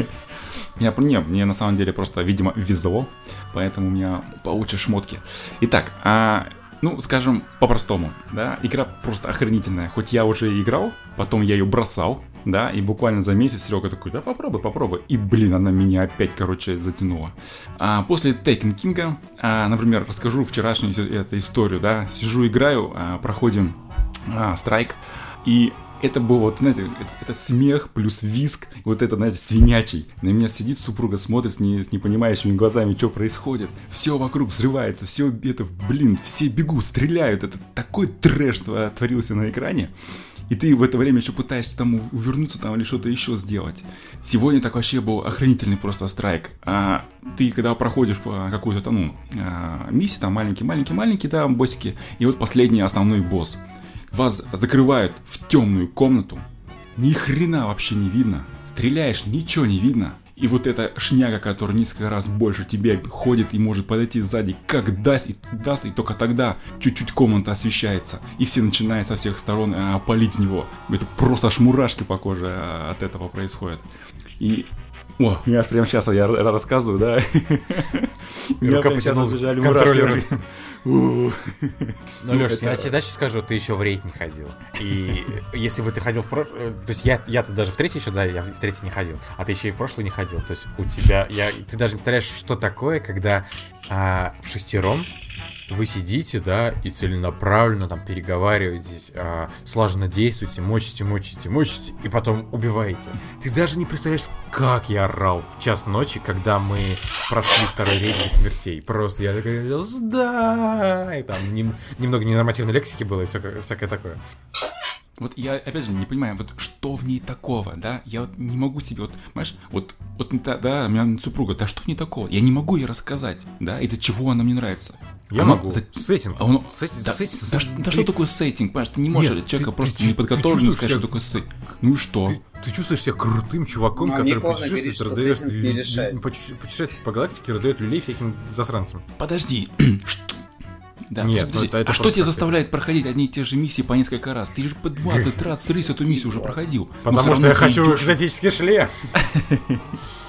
Не, мне на самом деле просто, видимо, везло, поэтому у меня получше шмотки. Итак, а, ну, скажем по-простому, да, игра просто охренительная. Хоть я уже играл, потом я ее бросал, да, и буквально за месяц Серега такой, да попробуй, попробуй. И, блин, она меня опять, короче, затянула. А после Taken King, а, например, расскажу вчерашнюю эту историю, да, сижу, играю, а, проходим а, страйк, и это был вот, знаете, это, смех плюс виск, вот это, знаете, свинячий. На меня сидит супруга, смотрит с, не, с непонимающими глазами, что происходит. Все вокруг взрывается, все это, блин, все бегут, стреляют. Это такой трэш творился на экране. И ты в это время еще пытаешься там увернуться там или что-то еще сделать. Сегодня так вообще был охранительный просто страйк. А ты когда проходишь по какую-то там, ну, а, миссию, там маленький-маленький-маленький, да, боссики, и вот последний основной босс – вас закрывают в темную комнату. Ни хрена вообще не видно. Стреляешь, ничего не видно. И вот эта шняга, которая несколько раз больше тебя ходит и может подойти сзади, как даст и даст, и только тогда чуть-чуть комната освещается. И все начинают со всех сторон а, палить в него. Это просто аж мурашки по коже а, от этого происходят. И о, я аж прямо сейчас я рассказываю, да?
Прямо сейчас побежали мурашки. Ну, Леш, я тебе дальше скажу, ты еще в рейд не ходил. И если бы ты ходил в прошлый... Э, то есть я, я-то даже в третий еще, да, я в третий не ходил. А ты еще и в прошлый не ходил. То есть у тебя... Я, ты даже не представляешь, что такое, когда а, в шестером вы сидите, да, и целенаправленно там переговариваетесь, а, слаженно действуете, мочите, мочите, мочите, и потом убиваете. Ты даже не представляешь, как я орал в час ночи, когда мы прошли второй рейд без смертей. Просто я такой, да, и там нем, немного ненормативной лексики было и всякое, всякое такое.
Вот я, опять же, не понимаю, вот что в ней такого, да? Я вот не могу себе, вот, понимаешь, вот, вот, да, да, у меня супруга, да что в ней такого? Я не могу ей рассказать, да, из-за чего она мне нравится.
Я
она,
могу.
За...
Сеттинг.
А он... Сеттинг, да, сеттинг, да, сеттинг. да, что такое сеттинг, понимаешь? Ты не можешь Нет, человека ты, просто ты, неподготовленного сказать, себя... что такое сеттинг. Ну и что?
Ты, ты чувствуешь себя крутым чуваком, ну, который путешествует, раздает путешествует по галактике, раздает люлей всяким засранцам.
Подожди, что да.
Нет, ну, это, это
а что тебя заставляет проходить одни и те же миссии по несколько раз? Ты же по 20, 30, 30 эту миссию уже проходил.
Потому что я хочу экзотический шлем.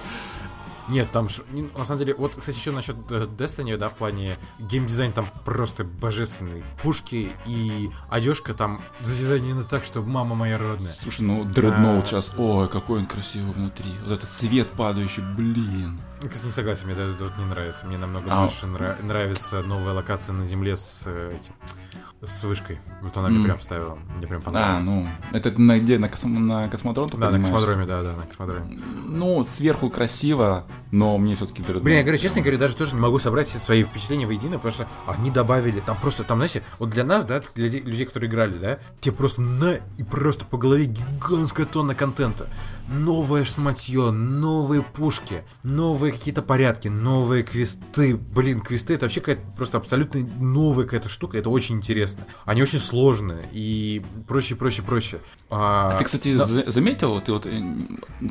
Нет, там, на самом деле, вот, кстати, еще насчет э, Destiny, да, в плане геймдизайн там просто божественный. Пушки и одежка там задизайнены так, что мама моя родная.
Слушай, ну Dreadnought а... сейчас, ой, какой он красивый внутри. Вот этот свет падающий, блин.
Кстати, не согласен, мне это не нравится. Мне намного а... больше нра- нравится новая локация на Земле с э, этим с вышкой. Вот она mm. мне прям вставила. Мне прям понравилось.
А, ну, это на где? На, космо, на космодром
Да, на космодроме, да, да, на космодроме.
Ну, сверху красиво, но мне все-таки...
Блин, я говорю, честно говоря, даже тоже не могу собрать все свои впечатления воедино, потому что они добавили, там просто, там, знаете, вот для нас, да, для людей, которые играли, да, тебе просто на и просто по голове гигантская тонна контента новое шматье, новые пушки, новые какие-то порядки, новые квесты. Блин, квесты это вообще какая-то просто абсолютно новая какая-то штука, это очень интересно. Они очень сложные и прочее, прочее, прочее.
А, а ты, кстати, да. заметил, ты вот э,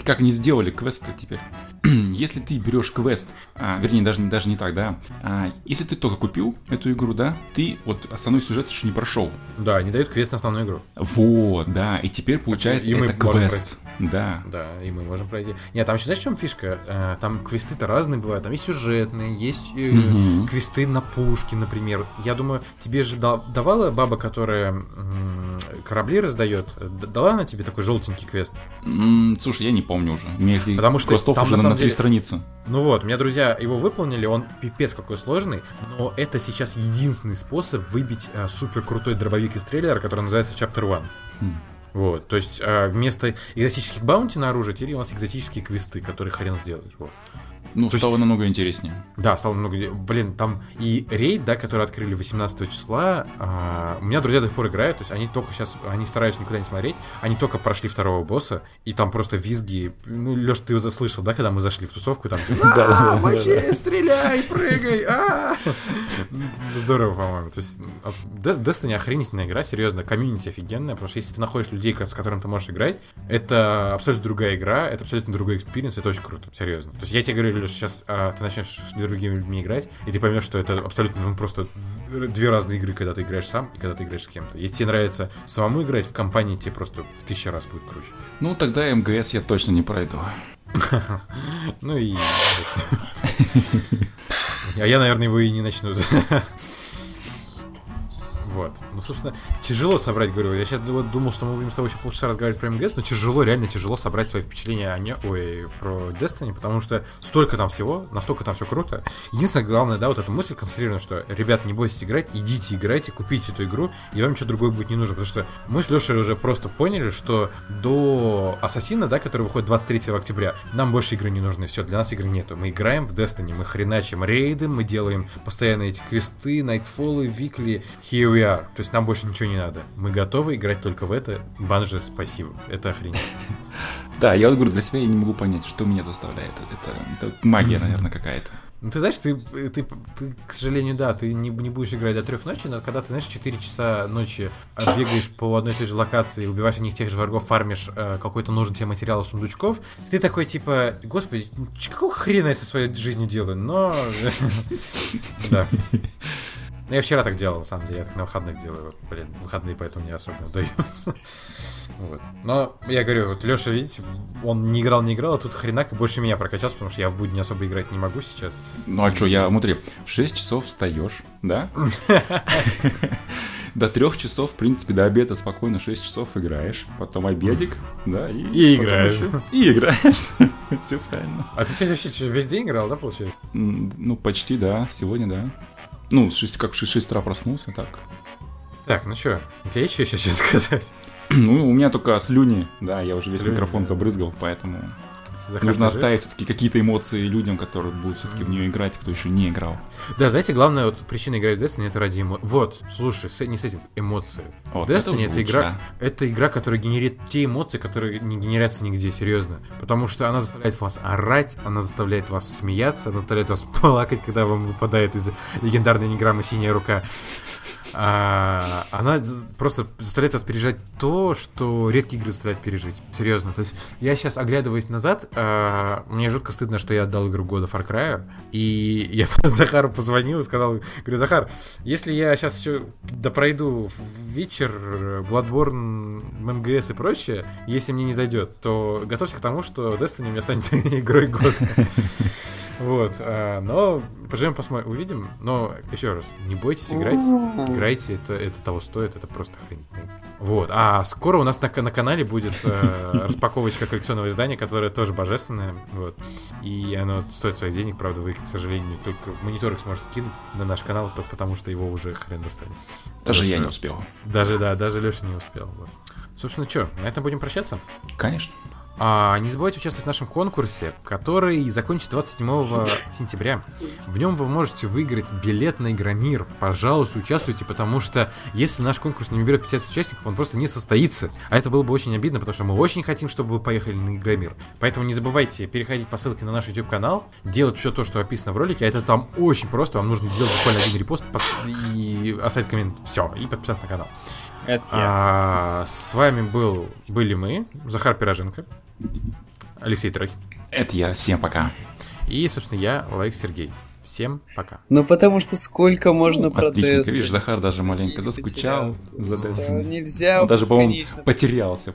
как они сделали квесты теперь? если ты берешь квест, а, вернее, даже, даже не так, да, а, если ты только купил эту игру, да, ты вот основной сюжет еще не прошел.
Да, они дают квест на основную игру.
Вот, да, и теперь получается так, и это квест. Да.
Да, и мы можем пройти. Нет, там еще знаешь, в чем фишка? Э, там квесты-то разные бывают. Там есть сюжетные, есть угу. квесты на пушки, например. Я думаю, тебе же давала баба, которая корабли раздает, дала она тебе такой желтенький квест?
Слушай, я не помню уже. Мне
Потому что там
уже на, на три деле... страницы.
Ну вот, у меня друзья его выполнили, он пипец какой сложный, но это сейчас единственный способ выбить а, супер крутой дробовик из трейлера, который называется Chapter One. Хм. Вот, то есть а, вместо экзотических баунти на оружие теперь у нас экзотические квесты, которые хрен сделать. Вот.
Ну,
То
стало намного интереснее.
Да, стало много... Блин, там и рейд, да, который открыли 18 числа, а, у меня друзья до сих пор играют, то есть они только сейчас, они стараются никуда не смотреть, они только прошли второго босса, и там просто визги, ну, Леш, ты заслышал, да, когда мы зашли в тусовку, там, типа, «А, вообще, стреляй, прыгай, а!» Здорово, по-моему, то есть Destiny охренительная игра, серьезно, комьюнити офигенная, потому что если ты находишь людей, с которыми ты можешь играть, это абсолютно другая игра, это абсолютно другой experience, это очень круто, серьезно. То есть я тебе говорю, Леш, сейчас а, ты начнешь с другими людьми играть, и ты поймешь, что это абсолютно ну, просто две разные игры, когда ты играешь сам и когда ты играешь с кем-то. Если тебе нравится самому играть, в компании тебе просто в тысячу раз будет круче.
Ну, тогда MGS я точно не пройду.
Ну и... А я, наверное, его и не начну. Вот. Ну, собственно, тяжело собрать, говорю. Я сейчас вот думал, что мы будем с тобой еще полчаса разговаривать про МГС, но тяжело, реально тяжело собрать свои впечатления о не... Ой, про Destiny, потому что столько там всего, настолько там все круто. Единственное, главное, да, вот эта мысль концентрирована, что, ребят, не бойтесь играть, идите играйте, купите эту игру, и вам ничего другое будет не нужно, потому что мы с Лешей уже просто поняли, что до Ассасина, да, который выходит 23 октября, нам больше игры не нужны, все, для нас игры нету. Мы играем в Destiny, мы хреначим рейды, мы делаем постоянно эти квесты, найтфолы, викли, here we are. То есть нам больше ничего не надо. Мы готовы играть только в это. Банже, спасибо. Это охренеть.
Да, я вот говорю, для себя я не могу понять, что меня заставляет. Это, магия, наверное, какая-то.
Ну, ты знаешь, ты, ты, ты, к сожалению, да, ты не, не будешь играть до трех ночи, но когда ты, знаешь, 4 часа ночи а, бегаешь по одной и той же локации, убиваешь одних тех же врагов, фармишь э, какой-то нужный тебе материал сундучков, ты такой, типа, господи, какого хрена я со своей жизнью делаю? Но... Да. Ну, я вчера так делал, на самом деле, я так на выходных делаю. Блин, выходные поэтому не особо удаются. Вот. Но я говорю, вот Леша, видите, он не играл, не играл, а тут хренак и больше меня прокачался, потому что я в будни особо играть не могу сейчас.
Ну а что, я, смотри, в 6 часов встаешь, да? До трех часов, в принципе, до обеда спокойно 6 часов играешь, потом обедик, да, и...
И играешь.
И играешь. Все правильно.
А ты сегодня вообще весь день играл, да, получается?
Ну, почти, да, сегодня, да. Ну, с шести- как в 6 утра проснулся, так.
Так, ну что, тебя есть еще что сказать?
Ну, у меня только слюни, да, я уже весь
Слюни,
микрофон
да.
забрызгал, поэтому
Захар,
нужно оставить все-таки какие-то эмоции людям, которые будут все-таки в нее играть, кто еще не играл.
Да, знаете, главная вот причина играть в Destiny это ради эмоций. Вот, слушай, с- не с этим, эмоции.
Вот,
Destiny это,
лучше,
игра,
да.
это игра, которая генерит те эмоции, которые не генерятся нигде, серьезно. Потому что она заставляет вас орать, она заставляет вас смеяться, она заставляет вас плакать, когда вам выпадает из легендарной неграммы синяя рука. А, она просто заставляет вас пережить то, что редкие игры заставляют пережить. Серьезно. То есть я сейчас, оглядываясь назад, а, мне жутко стыдно, что я отдал игру года Far Cry. И я Захару позвонил и сказал, говорю, Захар, если я сейчас еще допройду вечер, Bloodborne, МГС и прочее, если мне не зайдет, то готовься к тому, что Destiny у меня станет игрой года. Вот, а, но поживем, посмотрим, увидим. Но еще раз, не бойтесь играть, играйте, это, это того стоит, это просто охренительно. Вот, а скоро у нас на, на канале будет э, распаковочка коллекционного издания, которое тоже божественное, вот. И оно стоит своих денег, правда, вы, к сожалению, только в мониторах сможете кинуть на наш канал, только потому что его уже хрен достанет.
Даже я
Хорошо.
не успел.
Даже, да, даже Леша не успел. Вот. Собственно, что, на этом будем прощаться?
Конечно.
А, не забывайте участвовать в нашем конкурсе, который закончится 27 сентября. В нем вы можете выиграть билет на Игромир. Пожалуйста, участвуйте, потому что если наш конкурс не наберет 50 участников, он просто не состоится. А это было бы очень обидно, потому что мы очень хотим, чтобы вы поехали на Игромир. Поэтому не забывайте переходить по ссылке на наш YouTube-канал, делать все то, что описано в ролике. А это там очень просто. Вам нужно делать буквально один репост пос- и оставить коммент. Все, и подписаться на канал.
Это я.
А, с вами был, были мы, Захар Пироженко, Алексей Трохин
Это я. Всем пока.
и, собственно, я, Лайк Сергей. Всем пока.
Ну потому что сколько можно про
Отлично. Ты
Destiny?
видишь, Захар даже маленько заскучал за Destiny.
Нельзя
Он даже, по-моему, потерялся.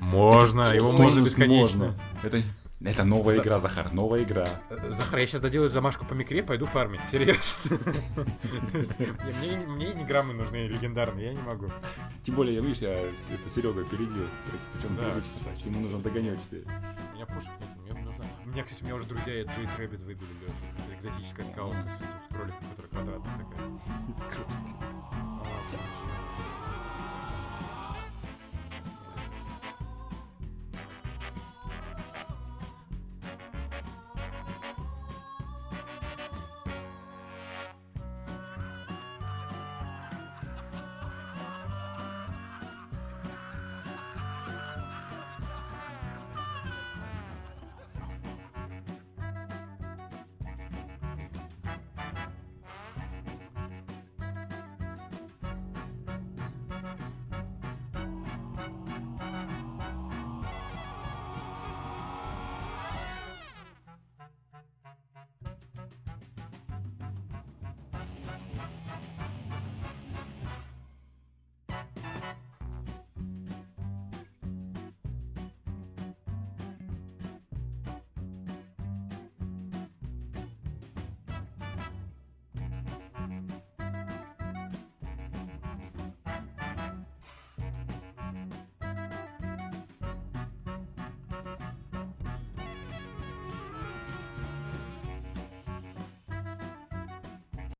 Можно, его можно бесконечно.
можно. Это, это новая
За-
игра, Захар, новая игра.
Захар, я сейчас доделаю замашку по микре, пойду фармить. Серьезно. Мне, не граммы нужны легендарные, я не могу.
Тем более, видишь, я с- это Серега опередил. Причем привычно. Ему нужно догонять теперь.
У меня пушек нет, мне нужно... У меня, кстати, у меня уже друзья и Джей Трэббит выбили, Лёш. Экзотическая скалка с этим с кроликом, которая квадратная такая.